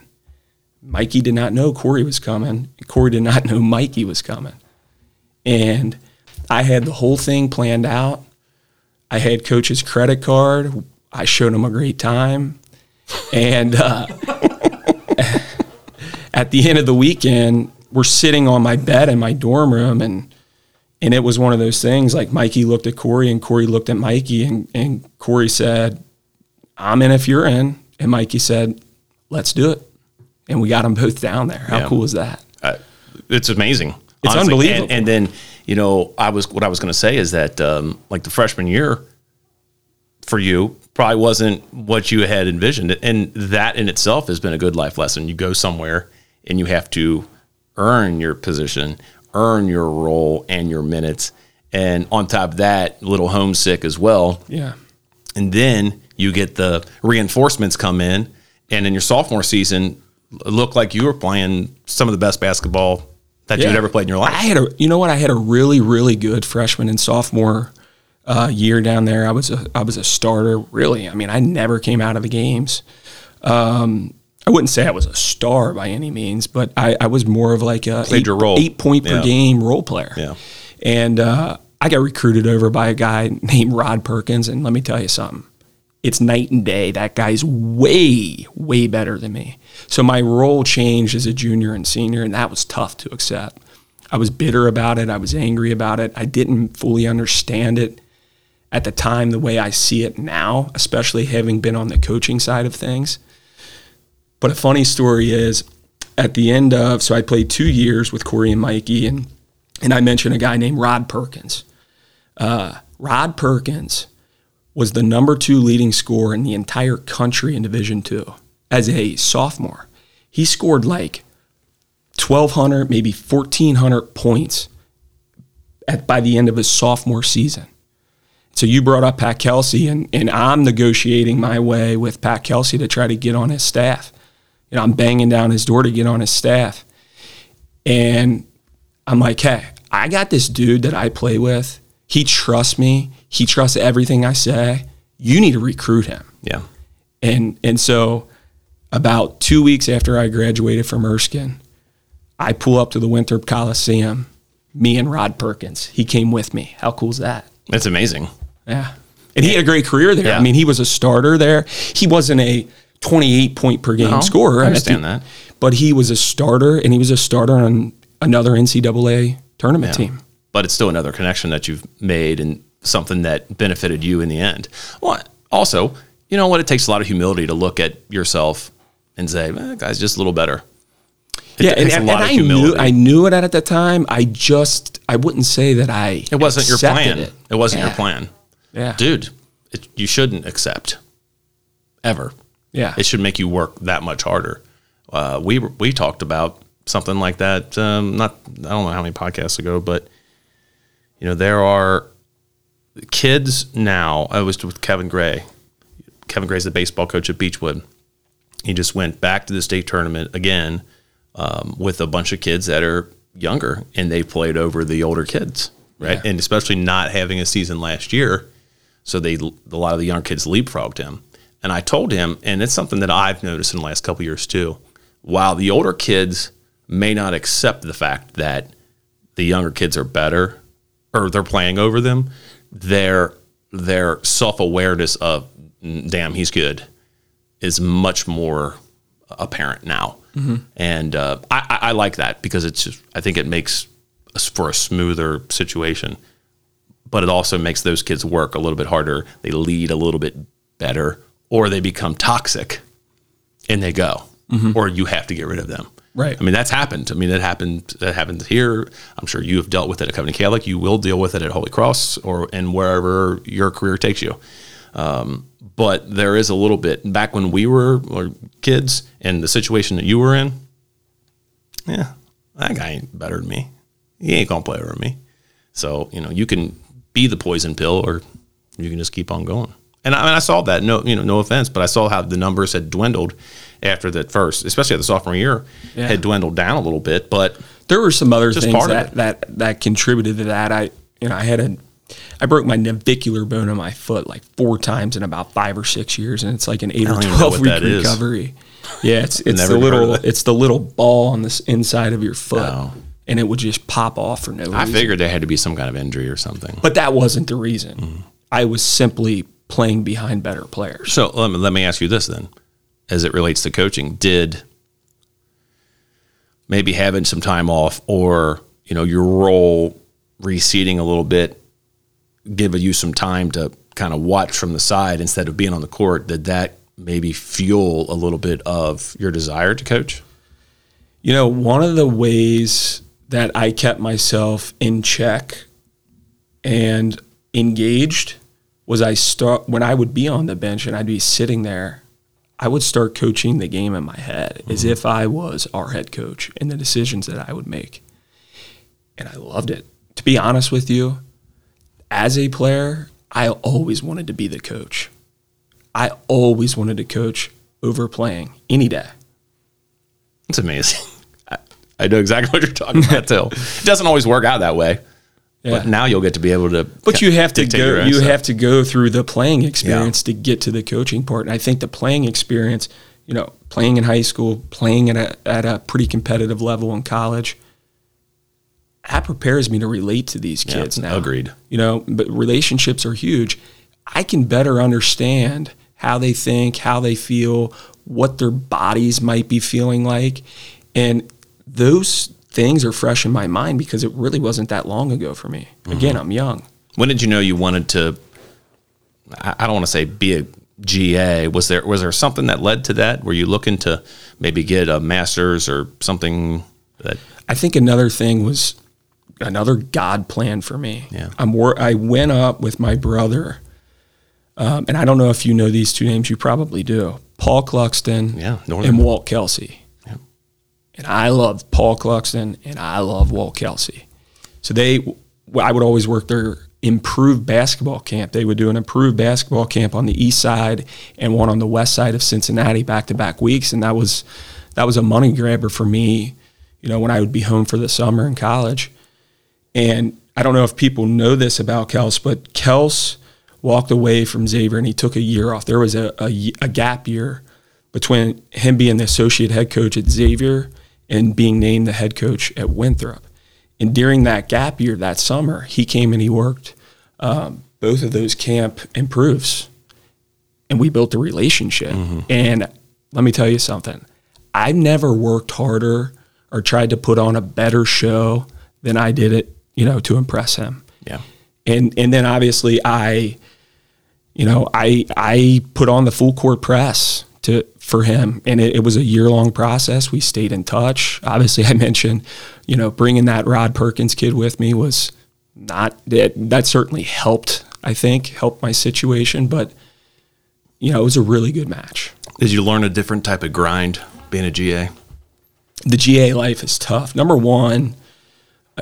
Mikey did not know Corey was coming. Corey did not know Mikey was coming, and I had the whole thing planned out. I had coach's credit card. I showed him a great time. And uh, at the end of the weekend, we're sitting on my bed in my dorm room, and and it was one of those things. Like Mikey looked at Corey, and Corey looked at Mikey, and and Corey said, "I'm in if you're in," and Mikey said, "Let's do it." And we got them both down there. How Yeah. cool is that? uh, it's amazing. It's honestly. unbelievable. And, and then you know, I was what I was going to say is that um, like the freshman year for you probably wasn't what you had envisioned, and that in itself has been a good life lesson. You go somewhere and you have to earn your position, earn your role and your minutes, and on top of that, a little homesick as well Yeah. and then you get the reinforcements come in, and in your sophomore season, it looked like you were playing some of the best basketball that you'd ever played in your life. I had a, you know what? I had a really, really good freshman and sophomore uh, year down there. I was a, I was a starter. Really, I mean, I never came out of the games. Um, I wouldn't say I was a star by any means, but I, I was more of like a Played eight, role. eight point per Yeah. game role player. Yeah. And uh, I got recruited over by a guy named Rod Perkins, and let me tell you something. It's night and day. That guy's way, way better than me. So my role changed as a junior and senior, and that was tough to accept. I was bitter about it. I was angry about it. I didn't fully understand it at the time the way I see it now, especially having been on the coaching side of things. But a funny story is at the end of, so I played two years with Corey and Mikey, and, and I mentioned a guy named Rod Perkins. Uh, Rod Perkins was the number two leading scorer in the entire country in Division Two as a sophomore. He scored like 1,200, maybe 1,400 points at, by the end of his sophomore season. So you brought up Pat Kelsey, and, and I'm negotiating my way with Pat Kelsey to try to get on his staff. You know, I'm banging down his door to get on his staff. And I'm like, hey, I got this dude that I play with. He trusts me. He trusts everything I say. You need to recruit him. Yeah. And and so about two weeks after I graduated from Erskine, I pull up to the Winthrop Coliseum, me and Rod Perkins. He came with me. How cool is that? It's amazing. Yeah. And he had a great career there. Yeah. I mean, he was a starter there. He wasn't a 28 point per game No, scorer. I understand that. But he was a starter, and he was a starter on another NCAA tournament team. But it's still another connection that you've made and something that benefited you in the end. Well, also, you know what? It takes a lot of humility to look at yourself and say, eh, guy's just a little better. It yeah, and, and of I knew. I knew it at the time. I just I wouldn't say that I It wasn't your plan. It, It, wasn't your plan. Yeah, Dude, it, you shouldn't accept ever. Yeah, It should make you work that much harder. Uh, we we talked about something like that. Um, not I don't know how many podcasts ago, but you know there are kids now. I was with Kevin Gray. Kevin Gray's the baseball coach at Beechwood. He just went back to the state tournament again um, with a bunch of kids that are younger, and they played over the older kids, right? Yeah. And especially not having a season last year, so they a lot of the young kids leapfrogged him. And I told him, and it's something that I've noticed in the last couple years too. While the older kids may not accept the fact that the younger kids are better or they're playing over them, their their self awareness of damn he's good is much more apparent now, and uh, I, I, I like that because it's just I think it makes for a smoother situation, but it also makes those kids work a little bit harder. They lead a little bit better, or they become toxic, and they go, or you have to get rid of them. Right. I mean, that's happened. I mean, that happened. That happens here. I'm sure you have dealt with it at Covington Catholic. You will deal with it at Holy Cross or and wherever your career takes you. Um, but there is a little bit back when we were kids and the situation that you were in. Yeah, that guy ain't better than me. He ain't gonna play over me. So you know, you can be the poison pill, or you can just keep on going. And I, and I saw that. No, you know, no offense, but I saw how the numbers had dwindled after that first, especially at the sophomore year, Yeah. had dwindled down a little bit. But there were some other things that, that that contributed to that. I you know I had a I broke my navicular bone in my foot like four times in about five or six years, and it's like an eight or don't even know twelve week that is. recovery. Yeah, it's it's the little it's the little ball on this inside of your foot, Oh. and it would just pop off for no reason. I figured there had to be some kind of injury or something. but that wasn't the reason. Mm-hmm. I was simply playing behind better players. So let me, let me ask you this then, as it relates to coaching, did maybe having some time off or you know your role receding a little bit give you some time to kind of watch from the side instead of being on the court? Did that maybe fuel a little bit of your desire to coach? You know, one of the ways that I kept myself in check and engaged was I start when I would be on the bench and I'd be sitting there, I would start coaching the game in my head as mm-hmm. if I was our head coach and the decisions that I would make. And I loved it. To be honest with you, as a player, I always wanted to be the coach. I always wanted to coach over playing any day. It's amazing. I, I know exactly what you're talking about too. It doesn't always work out that way. But now you'll get to be able to. But you have to go. You have to go through the playing experience to get to the coaching part. And I think the playing experience, you know, playing in high school, playing at a at a pretty competitive level in college, that prepares me to relate to these Yeah, kids now. agreed. You know, but relationships are huge. I can better understand how they think, how they feel, what their bodies might be feeling like, and those things are fresh in my mind because it really wasn't that long ago for me. Again, I'm young. When did you know you wanted to? I I don't want to say be a GA. Was there was there something that led to that? Were you looking to maybe get a master's or something that? I think another thing was another God plan for me. Yeah. I'm wor- I went up with my brother, um, and I don't know if you know these two names. You probably do. Paul Cluxton Yeah, Northern. and Walt Kelsey. And I love Paul Cluxton and I love Walt Kelsey. So they, I would always work their improved basketball camp. They would do an improved basketball camp on the east side and one on the west side of Cincinnati back to back weeks, and that was that was a money grabber for me. You know, when I would be home for the summer in college, and I don't know if people know this about Kels, but Kels walked away from Xavier and he took a year off. There was a, a, a gap year between him being the associate head coach at Xavier and being named the head coach at Winthrop. And during that gap year, that summer, he came and he worked um, both of those camp improves. And we built a relationship. And let me tell you something I've never worked harder or tried to put on a better show than I did it, you know, to impress him Yeah. and and then obviously I, you know, I I put on the full court press to for him, and it, it was a year long process. We stayed in touch. Obviously, I mentioned, you know, bringing that Rod Perkins kid with me was not that that certainly helped. I think helped my situation, but you know, it was a really good match. Did you learn a different type of grind being a GA? the GA life is tough. Number one,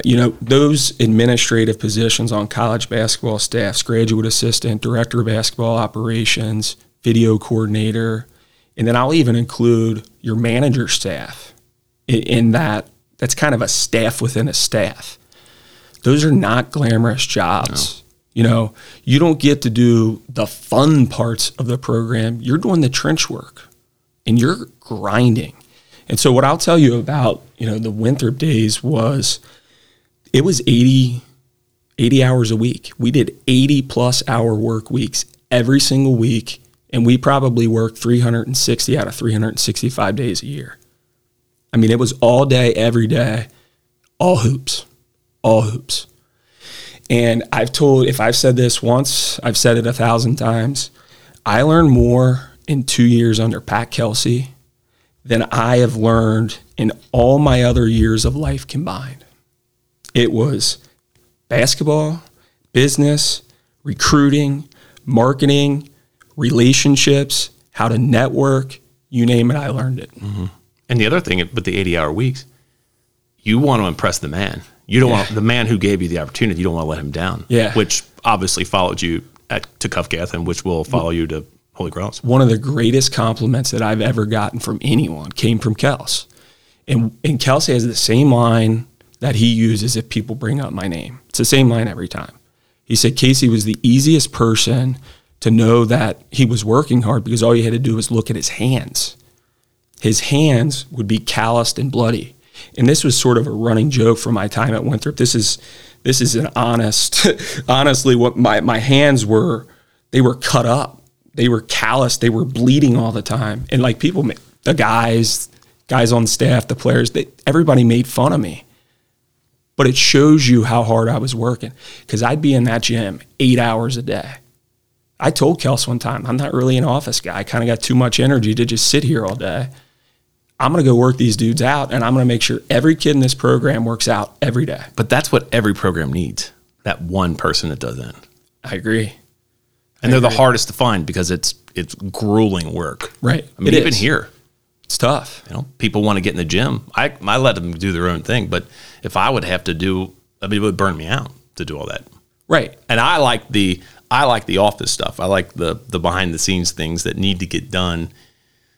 you know, those administrative positions on college basketball staffs, graduate assistant, director of basketball operations, video coordinator, and then I'll even include your manager staff in, that. That's kind of a staff within a staff. Those are not glamorous jobs. You know, you don't get to do the fun parts of the program. You're doing the trench work and you're grinding. And so what I'll tell you about, you know, the Winthrop days was it was 80 80 hours a week. We did 80 plus hour work weeks every single week and we probably worked 360 out of 365 days a year. I mean, it was all day every day, all hoops. All hoops. And I've told, if I've said this once, I've said it a thousand times. I learned more in two years under Pat Kelsey than I have learned in all my other years of life combined. It was basketball, business, recruiting, marketing, relationships, how to network, you name it, I learned it. Mm-hmm. And the other thing with the 80 hour weeks, you want to impress the man. You don't yeah. want the man who gave you the opportunity. You don't want to let him down. Yeah. Which obviously followed you at, to Covcath and which will follow you to Holy Cross. One of the greatest compliments that I've ever gotten from anyone came from Kels. And, and Kels has the same line that he uses if people bring up my name. It's the same line every time. He said Casey was the easiest person to know that he was working hard because all you had to do was look at his hands. His hands would be calloused and bloody and this was sort of a running joke from my time at Winthrop. This is this is an honest, honestly, what my my hands were. They were cut up. They were calloused. They were bleeding all the time. And like people, the guys, guys on staff, the players, they, everybody made fun of me. But it shows you how hard I was working because I'd be in that gym eight hours a day. I told Kels one time, I'm not really an office guy. I kind of got too much energy to just sit here all day. I'm going to go work these dudes out and I'm going to make sure every kid in this program works out every day. But that's what every program needs that one person that does that. I agree. And I they're agree. the hardest to find because it's it's grueling work. Right. I mean, it even is. here, it's tough. You know, people want to get in the gym. I, I let them do their own thing. But if I would have to do, I mean, it would burn me out to do all that. Right. And I like the I like the office stuff. I like the the behind the scenes things that need to get done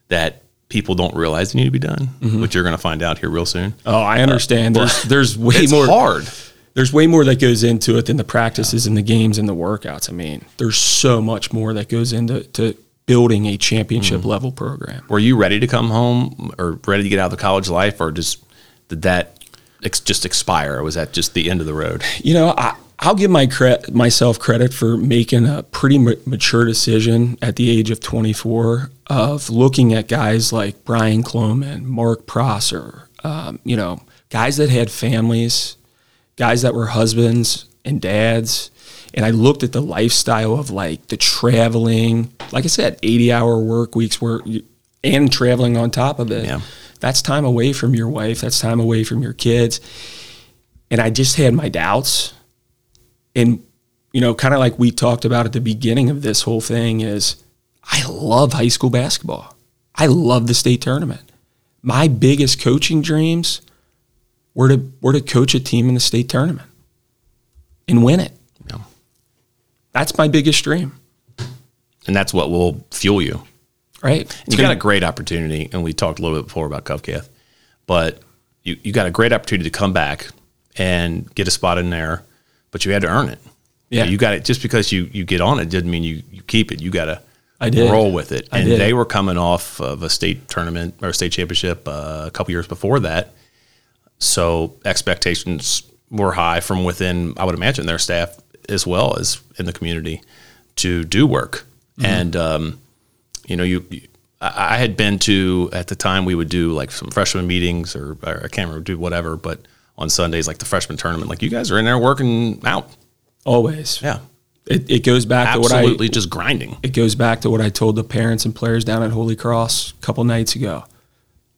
that people don't realize they need to be done, mm-hmm. which you're going to find out here real soon. Oh, I understand. Uh, there's there's way it's more hard. There's way more that goes into it than the practices yeah. and the games and the workouts. I mean, there's so much more that goes into to building a championship mm-hmm. level program. Were you ready to come home or ready to get out of the college life, or just did that ex- just expire? Or was that just the end of the road? You know, I, I'll give my cre- myself credit for making a pretty ma- mature decision at the age of 24 of looking at guys like Brian Cloman, Mark Prosser, um, you know, guys that had families, guys that were husbands and dads. And I looked at the lifestyle of like the traveling, like I said, 80 hour work weeks where you, and traveling on top of it. Yeah. That's time away from your wife. That's time away from your kids. And I just had my doubts and you know, kind of like we talked about at the beginning of this whole thing is I love high school basketball. I love the state tournament. My biggest coaching dreams were to were to coach a team in the state tournament and win it. Yeah. That's my biggest dream. And that's what will fuel you. Right. you got a great opportunity, and we talked a little bit before about Covcath, but you, you got a great opportunity to come back and get a spot in there but you had to earn it. Yeah, you, got it. Just because you you get on it didn't mean you you keep it. You got to I did roll with it. And they were coming off of a state tournament or state championship uh, a couple years before that, so expectations were high from within. I would imagine their staff as well as in the community to do work. Mm-hmm. And um, you know, you, you I had been to at the time we would do like some freshman meetings or, or I can't remember do whatever, but on Sundays, like the freshman tournament. Like you guys are in there working out. Always. Yeah. It, it goes back Absolutely to what I absolutely just grinding. It goes back to what I told the parents and players down at Holy Cross a couple nights ago.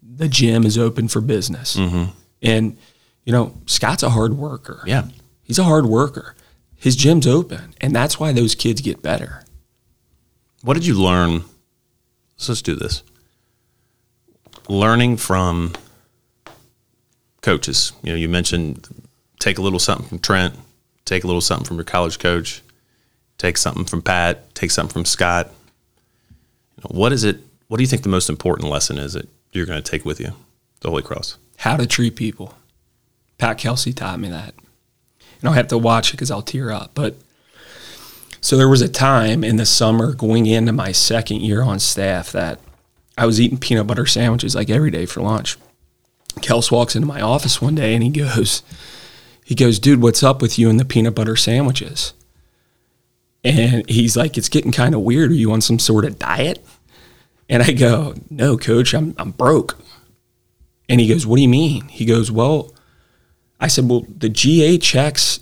The gym is open for business, mm-hmm. and you know Scott's a hard worker. Yeah, he's a hard worker. His gym's open, and that's why those kids get better. What did you learn? So let's do this. Learning from coaches. You know, you mentioned take a little something from Trent, take a little something from your college coach, take something from Pat, take something from Scott. You know, what is it? What do you think the most important lesson is that you're going to take with you, the Holy Cross? How to treat people. Pat Kelsey taught me that. And I'll have to watch it because I'll tear up. But So there was a time in the summer going into my second year on staff that I was eating peanut butter sandwiches like every day for lunch. Kels walks into my office one day and he goes, he goes, dude, what's up with you and the peanut butter sandwiches? And he's like, it's getting kind of weird. Are you on some sort of diet? And I go, no, coach, I'm, I'm broke. And he goes, what do you mean? He goes, well, I said, well, the GA checks,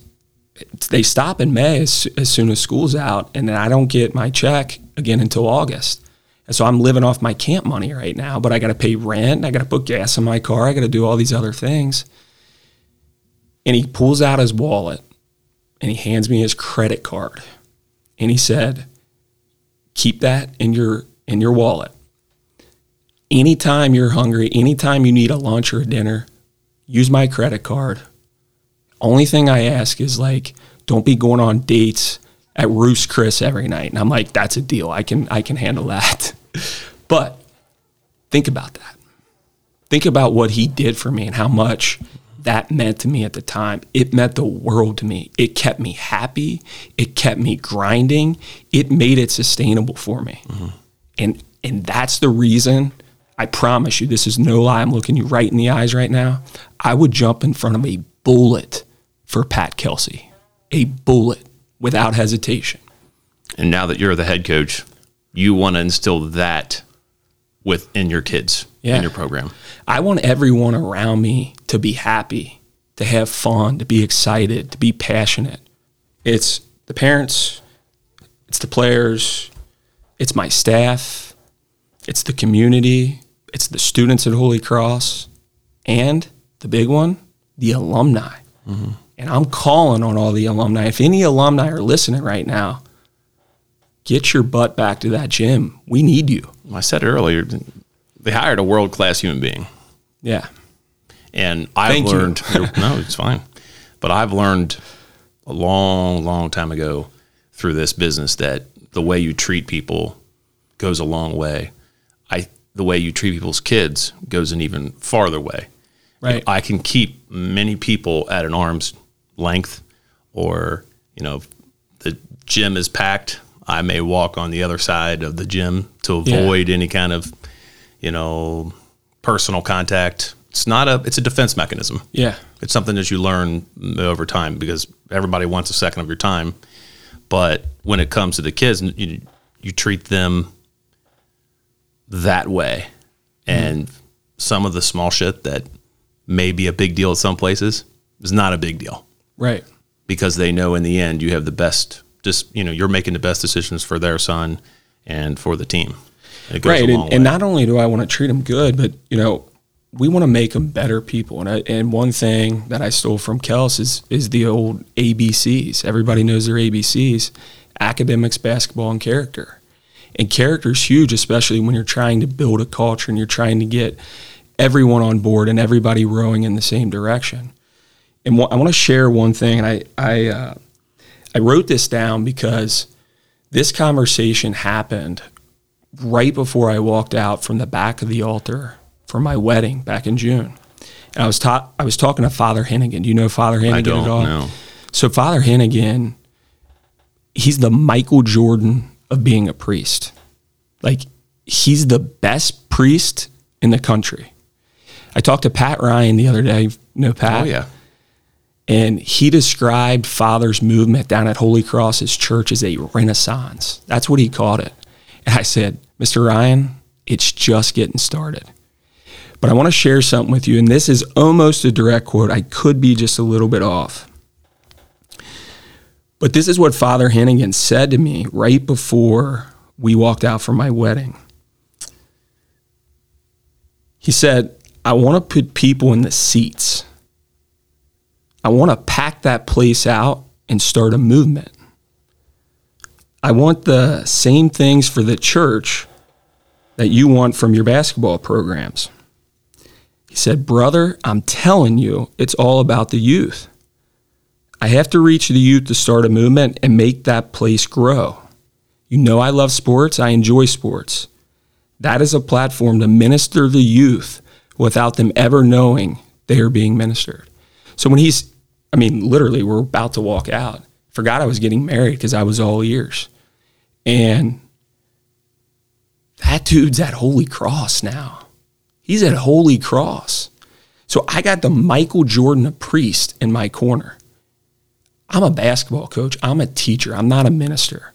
they stop in May as, as soon as school's out. And then I don't get my check again until August. And so I'm living off my camp money right now, but I got to pay rent. I got to put gas in my car. I got to do all these other things. And he pulls out his wallet and he hands me his credit card. And he said, keep that in your in your wallet. Anytime you're hungry, anytime you need a lunch or a dinner, use my credit card. Only thing I ask is like, don't be going on dates at Ruth's Chris every night. And I'm like, that's a deal. I can I can handle that. but think about that. Think about what he did for me and how much that meant to me at the time. It meant the world to me. It kept me happy. It kept me grinding. It made it sustainable for me. Mm-hmm. And and that's the reason I promise you, this is no lie. I'm looking you right in the eyes right now. I would jump in front of a bullet for Pat Kelsey, a bullet without hesitation. And now that you're the head coach, you want to instill that within your kids yeah. in your program. I want everyone around me to be happy, to have fun, to be excited, to be passionate. It's the parents, it's the players, it's my staff, it's the community, it's the students at Holy Cross, and the big one, the alumni. Mm-hmm. And I'm calling on all the alumni. If any alumni are listening right now, get your butt back to that gym. We need you. I said earlier, they hired a world class human being. Yeah. And I've Thank learned, no, it's fine. But I've learned a long, long time ago through this business that the way you treat people goes a long way. I the way you treat people's kids goes an even farther way. Right. I can keep many people at an arm's length, or you know, the gym is packed. I may walk on the other side of the gym to avoid yeah. any kind of, you know, personal contact. It's not a. It's a defense mechanism. Yeah. It's something that you learn over time because everybody wants a second of your time, but when it comes to the kids, you you treat them that way. And mm-hmm. some of the small shit that may be a big deal at some places is not a big deal. Right. Because they know in the end you have the best just you know, you're making the best decisions for their son and for the team. right. And, and, not only do I want to treat them good, but you know, we want to make them better people. And I, and one thing that I stole from Kels is is the old ABCs. Everybody knows their ABCs: academics, basketball, and character. And character is huge, especially when you're trying to build a culture and you're trying to get everyone on board and everybody rowing in the same direction. And wh- I want to share one thing, and I I, uh, I wrote this down because this conversation happened right before I walked out from the back of the altar for my wedding back in June. And I was ta- I was talking to Father Hennigan. Do you know Father Hennigan I don't, at all? No. So Father Hennigan, he's the Michael Jordan of being a priest. Like he's the best priest in the country. I talked to Pat Ryan the other day. You know Pat? Oh yeah. And he described Father's movement down at Holy Cross's church as a renaissance. That's what he called it. And I said, Mr. Ryan, it's just getting started. But I want to share something with you, and this is almost a direct quote. I could be just a little bit off. But this is what Father Hennigan said to me right before we walked out for my wedding. He said, I want to put people in the seats. I want to pack that place out and start a movement. I want the same things for the church that you want from your basketball programs. He said, Brother, I'm telling you, it's all about the youth. I have to reach the youth to start a movement and make that place grow. You know, I love sports, I enjoy sports. That is a platform to minister the youth without them ever knowing they are being ministered. So when he's, I mean, literally, we're about to walk out. Forgot I was getting married because I was all ears. And that dude's at Holy Cross now. He's at Holy Cross. So I got the Michael Jordan of priest in my corner. I'm a basketball coach. I'm a teacher. I'm not a minister.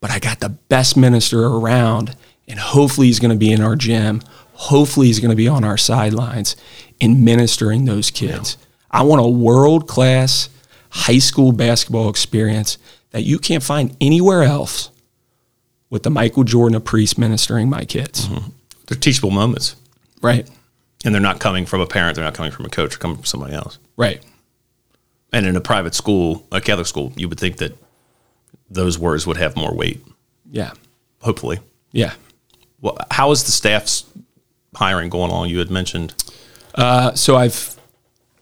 But I got the best minister around, and hopefully he's going to be in our gym. Hopefully he's going to be on our sidelines in ministering those kids. I want a world class high school basketball experience that you can't find anywhere else with the Michael Jordan of priest ministering my kids. They're teachable moments, Right. and they're not coming from a parent. They're not coming from a coach. They're coming from somebody else. Right. And in a private school, a Catholic school, you would think that those words would have more weight. Yeah. Hopefully. Yeah. Well, how is the staff's hiring going along? You had mentioned. Uh, so I've,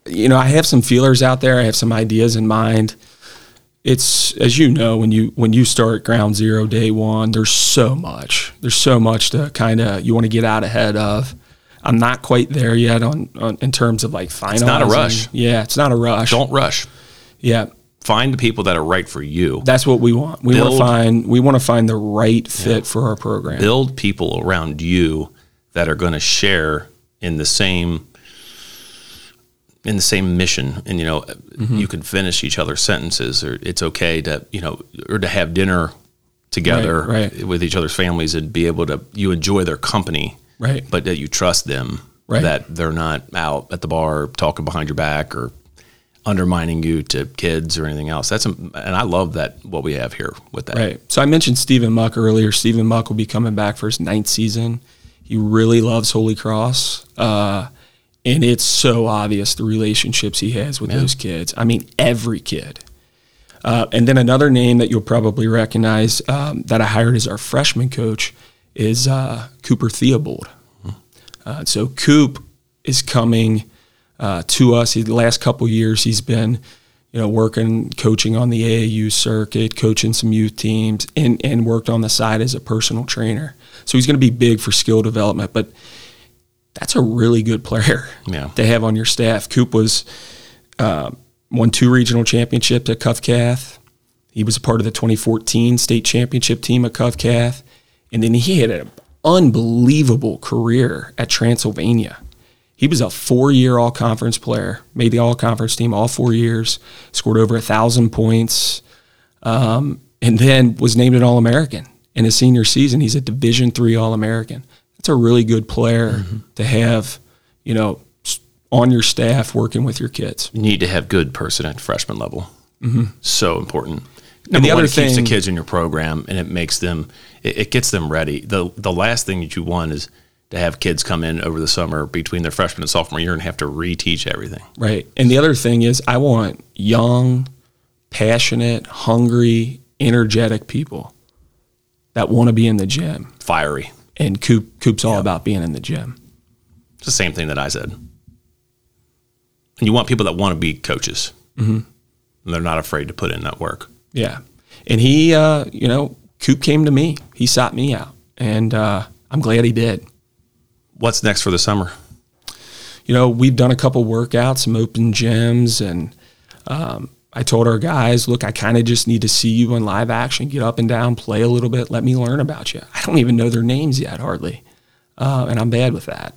you know, I have some feelers out there. I have some ideas in mind. It's as you know when you when you start ground zero day one. There's so much. There's so much to kind of you want to get out ahead of. I'm not quite there yet on, on in terms of like finalizing. not a rush. Yeah, it's not a rush. Don't rush. Yeah, Find the people that are right for you. that's what we want. We want to find we want to find the right fit for our program. Build people around you that are going to share in the same in the same mission and you know you can finish each other's sentences or it's okay to you know or to have dinner together Right, right. with each other's families and be able to you enjoy their company Right. but that you trust them Right. that they're not out at the bar talking behind your back or undermining you to kids or anything else that's a, and I love that what we have here with that Right. So I mentioned Stephen Muck earlier. Stephen Muck will be coming back for his ninth season. He really loves Holy Cross. Uh, and it's so obvious the relationships he has with those kids. I mean, every kid. Uh, and then another name that you'll probably recognize um, that I hired as our freshman coach is uh, Cooper Theobald. Uh, so Coop is coming uh, to us. He, the last couple years, he's been, you know, working, coaching on the AAU circuit, coaching some youth teams, and and worked on the side as a personal trainer. So he's going to be big for skill development. But that's a really good player Yeah. to have on your staff. Coop was uh, won two regional championships at Covcath. He was a part of the 2014 state championship team at Covcath. And then he had an unbelievable career at Transylvania. He was a four year all conference player, made the all conference team all four years, scored over a thousand points, um, and then was named an All American in his senior season. He's a Division three All American. That's a really good player to have, you know, on your staff working with your kids. You need to have good person at freshman level. Mm-hmm. So important. Number the one, other it keeps the kids in your program, and it makes them. It, it gets them ready. the The last thing that you want is to have kids come in over the summer between their freshman and sophomore year and have to reteach everything. Right. And the other thing is, I want young, passionate, hungry, energetic people that want to be in the gym. Fiery. And Coop, Coop's all about being in the gym. It's the same thing that I said. And you want people that want to be coaches, mm-hmm. and they're not afraid to put in that work. Yeah. And he, uh, you know, Coop came to me. He sought me out. And uh, I'm glad he did. What's next for the summer? you know, we've done a couple workouts, some open gyms, and um, I told our guys, look, I kind of just need to see you in live action, get up and down, play a little bit, let me learn about you. I don't even know their names yet, hardly, uh, and I'm bad with that.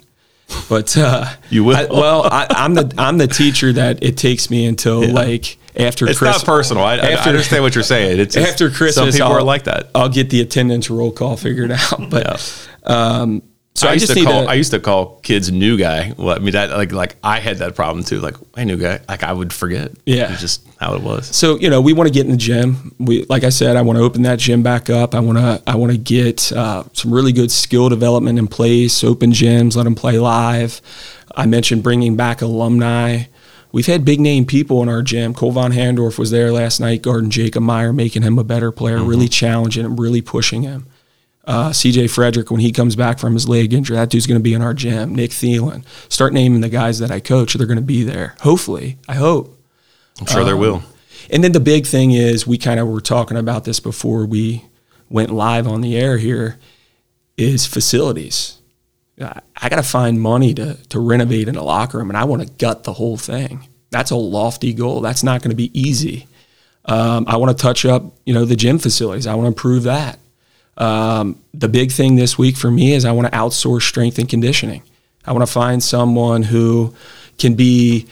But uh, You will. I, well, I, I'm the I'm the teacher that it takes me until like after Chris It's Chris, not personal. I, I after- understand what you're saying. It's just after Christmas. Some people I'll, are like that. I'll get the attendance roll call figured out. But um, so I, I, used just to call. to. I used to call kids new guy. Well, I mean that like like I had that problem too. Like hey new guy, like I would forget. Yeah. just how it was. So you know, we want to get in the gym. We, like I said, I want to open that gym back up. I want to, I want to get uh, some really good skill development in place. Open gyms, let them play live. I mentioned bringing back alumni. We've had big name people in our gym. Cole Von Handorf was there last night, guarding Jacob Meyer, making him a better player, really challenging him, really pushing him. Uh, CJ Fredrick, when he comes back from his leg injury, that dude's going to be in our gym. Nick Thielen. Start naming the guys that I coach. They're going to be there. Hopefully, I hope. I'm sure there will. And then the big thing is we kind of were talking about this before we went live on the air here is facilities. I, I got to find money to to renovate in a locker room and I want to gut the whole thing. That's a lofty goal. That's not going to be easy. Um, I want to touch up, you know, the gym facilities. I want to improve that. Um, the big thing this week for me is I want to outsource strength and conditioning. I want to find someone who can be,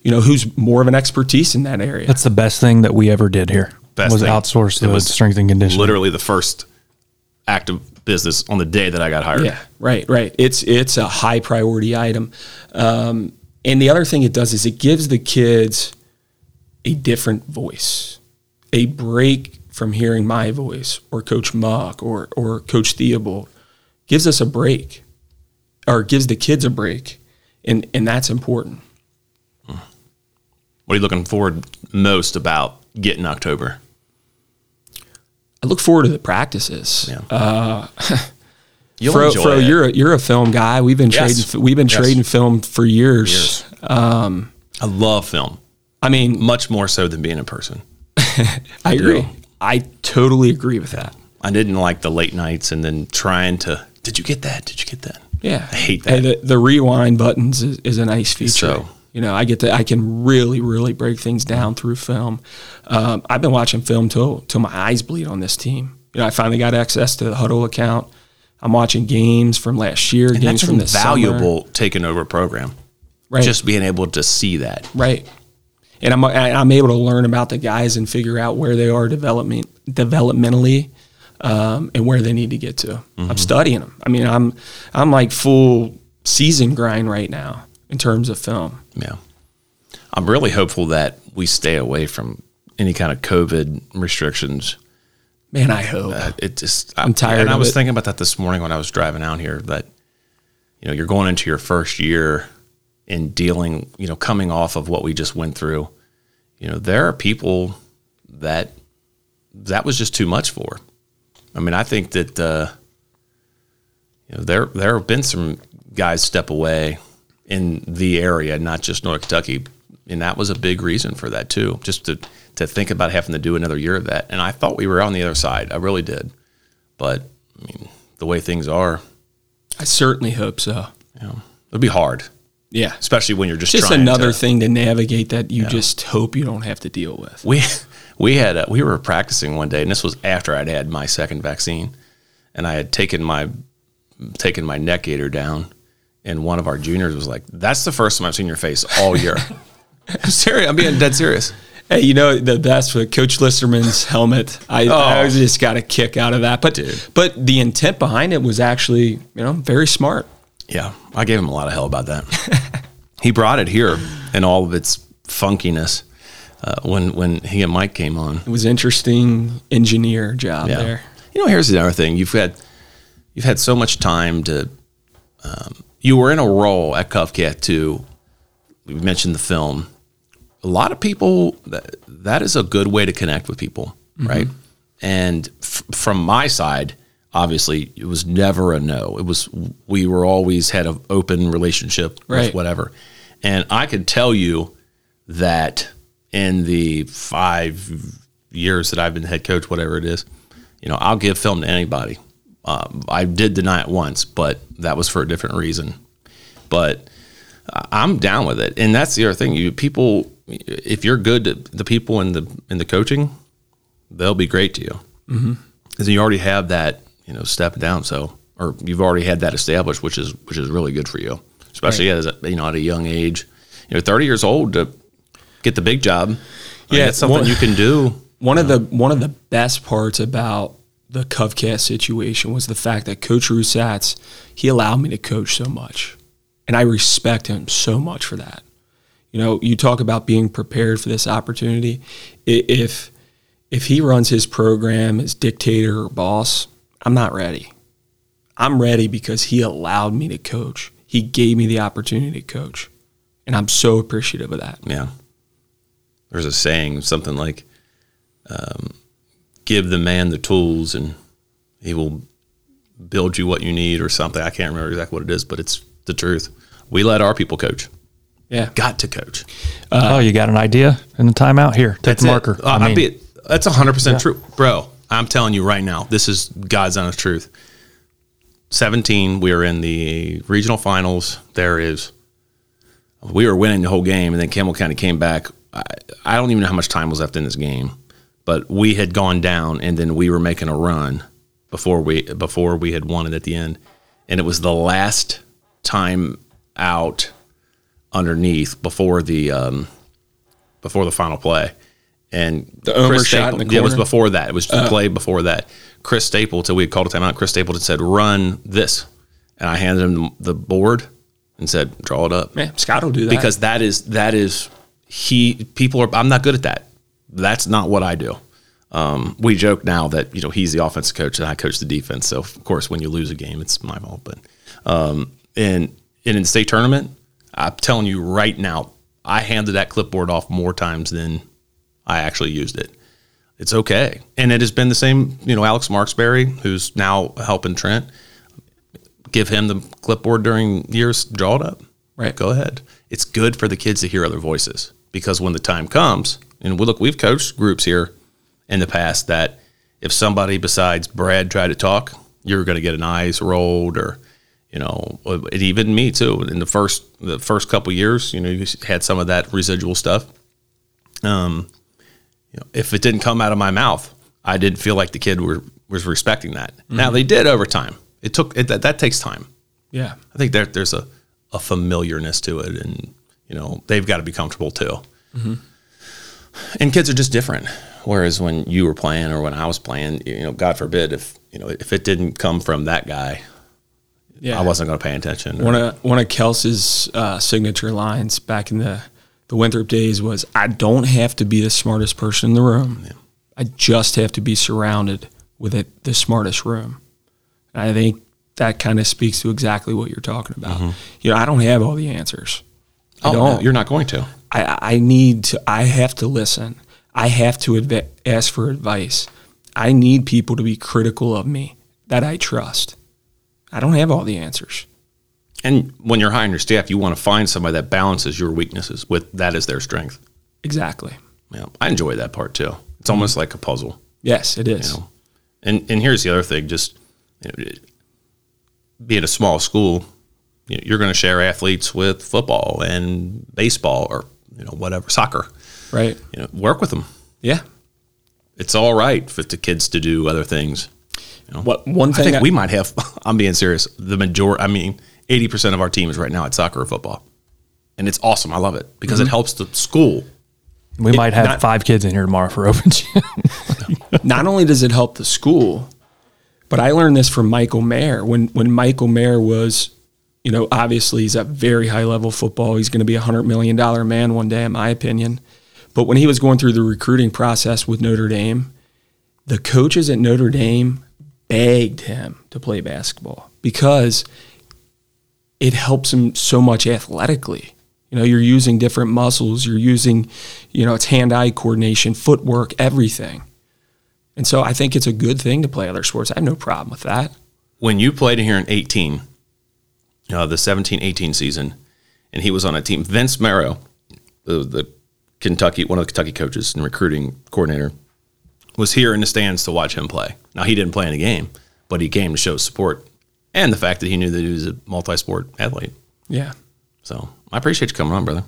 you know, who's more of an expertise in that area. That's the best thing that we ever did here. Best was thing. outsource It the was strength and conditioning. Literally the first act of business on the day that I got hired. Yeah, right, right. It's it's a high priority item. Um, and the other thing it does is it gives the kids a different voice, a break from hearing my voice or Coach Muck or or Coach Theobald. Gives us a break, or gives the kids a break, and and that's important. What are you looking forward most about getting October? I look forward to the practices. Yeah. Uh, You'll Fro, Fro it. you're a, you're a film guy. We've been Yes. trading we've been Yes. trading film for years. Years. Um, I love film I mean, much more so than being in person. I do. agree. I totally agree with that. I didn't like the late nights and then trying to. Did you get that? Did you get that? Yeah, I hate that. the, the rewind buttons is, is a nice feature. So- you know, I get to I can really really break things down through film. Um, I've been watching film till till my eyes bleed on this team. You know, I finally got access to the Hudl account. I'm watching games from last year, And games from the this summer. valuable taking over program. right? Just being able to see that. right. And I'm I- I'm able to learn about the guys and figure out where they are development developmentally. Um, and where they need to get to. Mm-hmm. I'm studying them. I mean, I'm I'm like full season grind right now in terms of film. Yeah. I'm really hopeful that we stay away from any kind of COVID restrictions. Man, I hope. Uh, it just I'm tired And I was it. thinking about that this morning when I was driving out here. That you know you're going into your first year in dealing, you know, coming off of what we just went through. You know, there are people that that was just too much for. I mean, I think that uh, you know there there have been some guys step away in the area, not just North Kentucky, and that was a big reason for that too. Just to to think about having to do another year of that, and I thought we were on the other side. I really did, but I mean, the way things are, I certainly hope so. you know, it'd be hard, Yeah. especially when you're just Just trying another to- thing to navigate that you just hope you don't have to deal with. we we had a, we were practicing one day, and this was after I'd had my second vaccine, and I had taken my taken my neck gaiter down, and one of our juniors was like, "That's the first time I've seen your face all year." I'm serious. I'm being dead serious. Hey, you know the best with Coach Listerman's helmet. I, I Oh. just got a kick out of that. But but the intent behind it was actually you know very smart. Yeah, I gave him a lot of hell about that. he brought it here and all of its funkiness uh, when when he and Mike came on. It was interesting engineer job there. You know, here's the other thing: you've had you've had so much time to. Um, you were in a role at Covcath too. We mentioned the film. A lot of people that that is a good way to connect with people, right? And f- from my side, obviously, it was never a no. It was we were always had an open relationship Right. with whatever, and I could tell you that in the five years that I've been head coach, whatever it is, you know, I'll give film to anybody. Um, I did deny it once, but that was for a different reason. But I'm down with it, and that's the other thing. You people, if you're good to the people in the in the coaching, they'll be great to you because you already have that, you know, step down. So, or you've already had that established, which is which is really good for you, especially as a, you know at a young age. You know, 30 years old to get the big job. I mean, Yeah, that's something one- you can do. One of the one of the best parts about the Covcath situation was the fact that Coach Ruthsatz he allowed me to coach so much, and I respect him so much for that. You know, you talk about being prepared for this opportunity. If if he runs his program as dictator or boss, I'm not ready. I'm ready because he allowed me to coach. He gave me the opportunity to coach, and I'm so appreciative of that. Yeah. There's a saying, something like, um, give the man the tools and he will build you what you need or something. I can't remember exactly what it is, but it's the truth. We let our people coach. Yeah. Got to coach. oh, you got an idea in the timeout? Here, take That's the marker. Uh, I mean, that's 100% true. Bro, I'm telling you right now, this is God's honest truth. 17, we were in the regional finals. There is, we were winning the whole game, and then Campbell County came back. I, I don't even know how much time was left in this game, but we had gone down and then we were making a run before we before we had won it at the end, and it was the last time out underneath before the um, before the final play. And The Omer Chris shot Staple- the yeah, it was? Before that. It was the play before that. Chris Stapleton, we had called a timeout. Chris Stapleton said, "Run this," and I handed him the board and said, "Draw it up." Yeah, Scott will do that. because that is that is he people are i'm not good at that that's not what i do um, we joke now that you know he's the offensive coach and i coach the defense so of course when you lose a game it's my fault but um, and, and in the state tournament i'm telling you right now i handed that clipboard off more times than i actually used it. It's okay. And it has been the same you know alex marksberry who's now helping trent give him the clipboard during years draw it up. Right. go ahead. It's good for the kids to hear other voices because when the time comes and we look we've coached groups here in the past that if somebody besides brad tried to talk you're going to get an eyes rolled or you know and even me too. In the first the first couple years you know you had some of that residual stuff. Um you know if it didn't come out of my mouth i didn't feel like the kid were was respecting that now they did over time it took it, that, that takes time yeah, I think there, there's a, a familiarness to it, and you know they've got to be comfortable too. And kids are just different. Whereas when you were playing or when I was playing, you know, God forbid if you know if it didn't come from that guy, yeah. I wasn't going to pay attention. One of one of Kelsey's uh, signature lines back in the the Winthrop days was, "I don't have to be the smartest person in the room. I just have to be surrounded with it, the smartest room." And I think that kind of speaks to exactly what you're talking about. Mm-hmm. You know, I don't have all the answers. I oh, no, don't. you're not going to. I, I need to. I have to listen. I have to adv- ask for advice. I need people to be critical of me that I trust. I don't have all the answers. And when you're hiring your staff, you want to find somebody that balances your weaknesses with that as their strength. Exactly. Yeah, I enjoy that part too. It's mm-hmm. almost like a puzzle. Yes, it is. you know. And and here's the other thing: just you know, being a small school, you know, you're going to share athletes with football and baseball or you know whatever soccer. Right. You know, work with them. Yeah. It's all right for the kids to do other things. You know, What one I thing think I- we might have. I'm being serious. The majority. I mean, eighty percent of our team is right now at soccer or football, and it's awesome. I love it because Mm-hmm. it helps the school. We might have not- five kids in here tomorrow for open gym. not only does it help the school, but I learned this from Michael Mayer when when Michael Mayer was, you know, obviously he's at very high level football. He's going to be a hundred million dollar man one day, in my opinion. But when he was going through the recruiting process with Notre Dame, the coaches at Notre Dame begged him to play basketball because it helps him so much athletically. You know, you're using different muscles, you're using, you know, it's hand-eye coordination, footwork, everything. And so I think it's a good thing to play other sports. I have no problem with that. when you played here in 18, uh, the 17 18 season, and he was on a team, Vince Marrow, the, the Kentucky, one of the Kentucky coaches and recruiting coordinator, was here in the stands to watch him play. Now, he didn't play in a game, but he came to show support and the fact that he knew that he was a multi sport athlete. Yeah. So I appreciate you coming on, brother.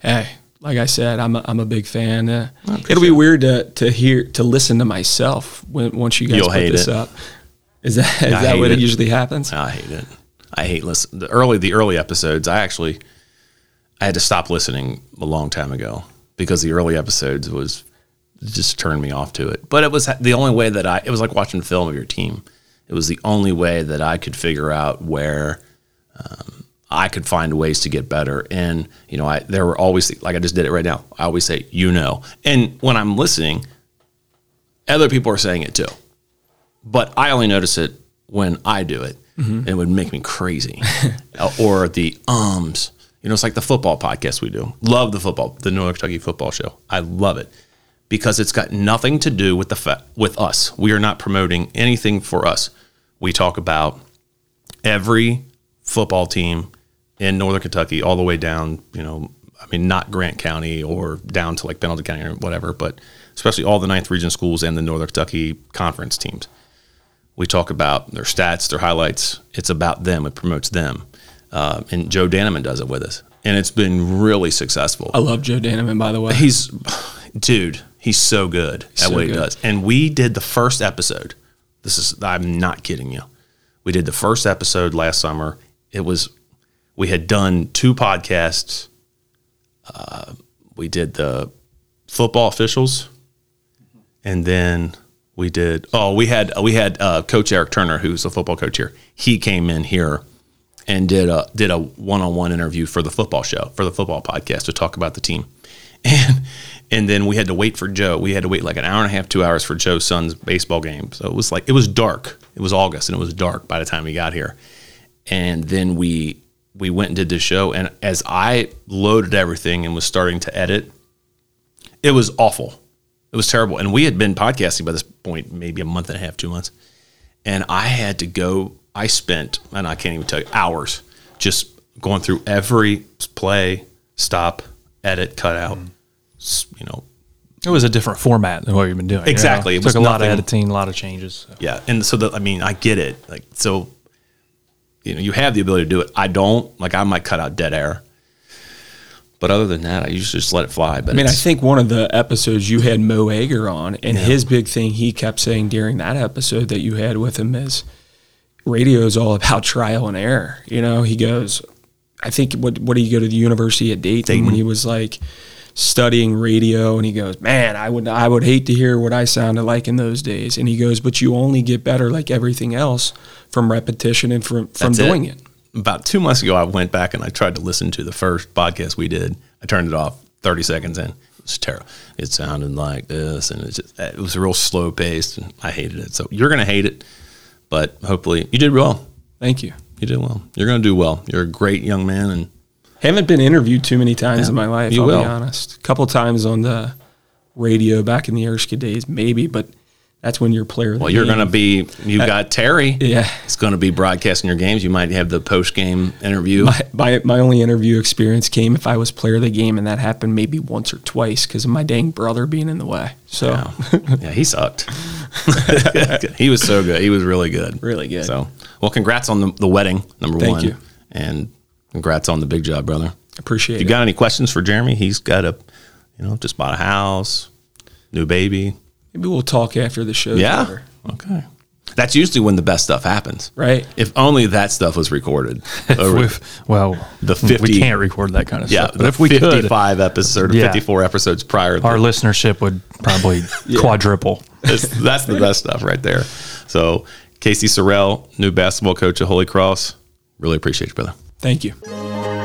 Hey, like I said, I'm a, I'm a big fan. Uh, it'll be weird to, to hear to listen to myself when once you guys You'll put this it. up. Is that is I that what it it. usually happens? I hate it. I hate listen the early the early episodes. I actually I had to stop listening a long time ago because the early episodes was just turned me off to it. But it was the only way that I it was like watching a film of your team. It was the only way that I could figure out where um, I could find ways to get better. And you know, I there were always like I just did it right now. I always say, you know. And when I'm listening, other people are saying it too but I only notice it when I do it. And it would make me crazy. Uh, or the ums. You know, it's like the football podcast we do. Love the football, the Northern Kentucky football show. I love it because it's got nothing to do with the fa- with us. We are not promoting anything for us. We talk about every football team in Northern Kentucky, all the way down. You know, I mean, not Grant County or down to like Pendleton County or whatever, but especially all the ninth region schools and the Northern Kentucky conference teams. We talk about their stats, their highlights. It's about them. It promotes them. Uh, and Joe Danneman does it with us, and it's been really successful. I love Joe Danneman, by the way. He's, dude, He's so good at so what he does. And we did the first episode. This is I'm not kidding you. We did the first episode last summer. It was we had done two podcasts. Uh, we did the football officials, and then we did. Oh, we had we had uh, Coach Eric Turner, who's a football coach here. He came in here and did a did a one on one interview for the football show for the football podcast to talk about the team, and and then we had to wait for Joe. We had to wait like an hour and a half, two hours for Joe's son's baseball game. So it was like it was dark. It was August and it was dark by the time we got here, and then we we went and did the show. And as I loaded everything and was starting to edit, it was awful. It was terrible. And we had been podcasting by this point, maybe a month and a half, two months. And I had to go, I spent, and I can't even tell you, hours just going through every play, stop, edit, cut out, s- you know. It was a different format than what you've been doing. you know? Exactly. It It was took a lot of editing, a lot of changes. so. Yeah. And so, the, I mean, I get it. Like, so, you know, you have the ability to do it. I don't. Like, I might cut out dead air. But other than that, I usually just let it fly. But I mean, I think one of the episodes you had Mo Egger on, and his big thing he kept saying during that episode that you had with him is radio is all about trial and error. You know, he goes, I think what what did he go to the University of Dayton, when he was like studying radio, and he goes, man, I would I would hate to hear what I sounded like in those days, and he goes, but you only get better like everything else from repetition and from from That's doing it. about two months ago, I went back and I tried to listen to the first podcast we did. I turned it off 30 seconds in. It was terrible. It sounded like this, and it just it was a real slow paced, and I hated it. So you're gonna hate it, but hopefully you did well. Thank you. You did well. You're gonna do well. You're a great young man, and Haven't been interviewed too many times Yeah, in my life. you I'll will. be honest. A couple times on the radio back in the Erskine days, maybe, but that's when you're player. Of the well, you're gonna be. You uh, got Terry. Yeah. It's gonna be broadcasting your games. You might have the post game interview. My, my my only interview experience came if I was player of the game, and that happened maybe once or twice because of my dang brother being in the way. So Yeah, yeah he sucked. he was so good. He was really good. Really good. So, well, congrats on the, the wedding, number one. Thank one. you. And congrats on the big job, brother. appreciate You it. You got any questions for Jeremy? He's got a, you know, just bought a house, new baby. maybe we'll talk after the show. Yeah. Okay. That's usually when the best stuff happens. Right. If only that stuff was recorded. Well, The 50, we can't record that kind of yeah, stuff. But if we could, 55 episodes, Yeah. 54 episodes prior. our listenership would probably quadruple. That's, that's the best stuff right there. So, Casey Sorrell, new basketball coach at Holy Cross. Really appreciate you, brother. Thank you.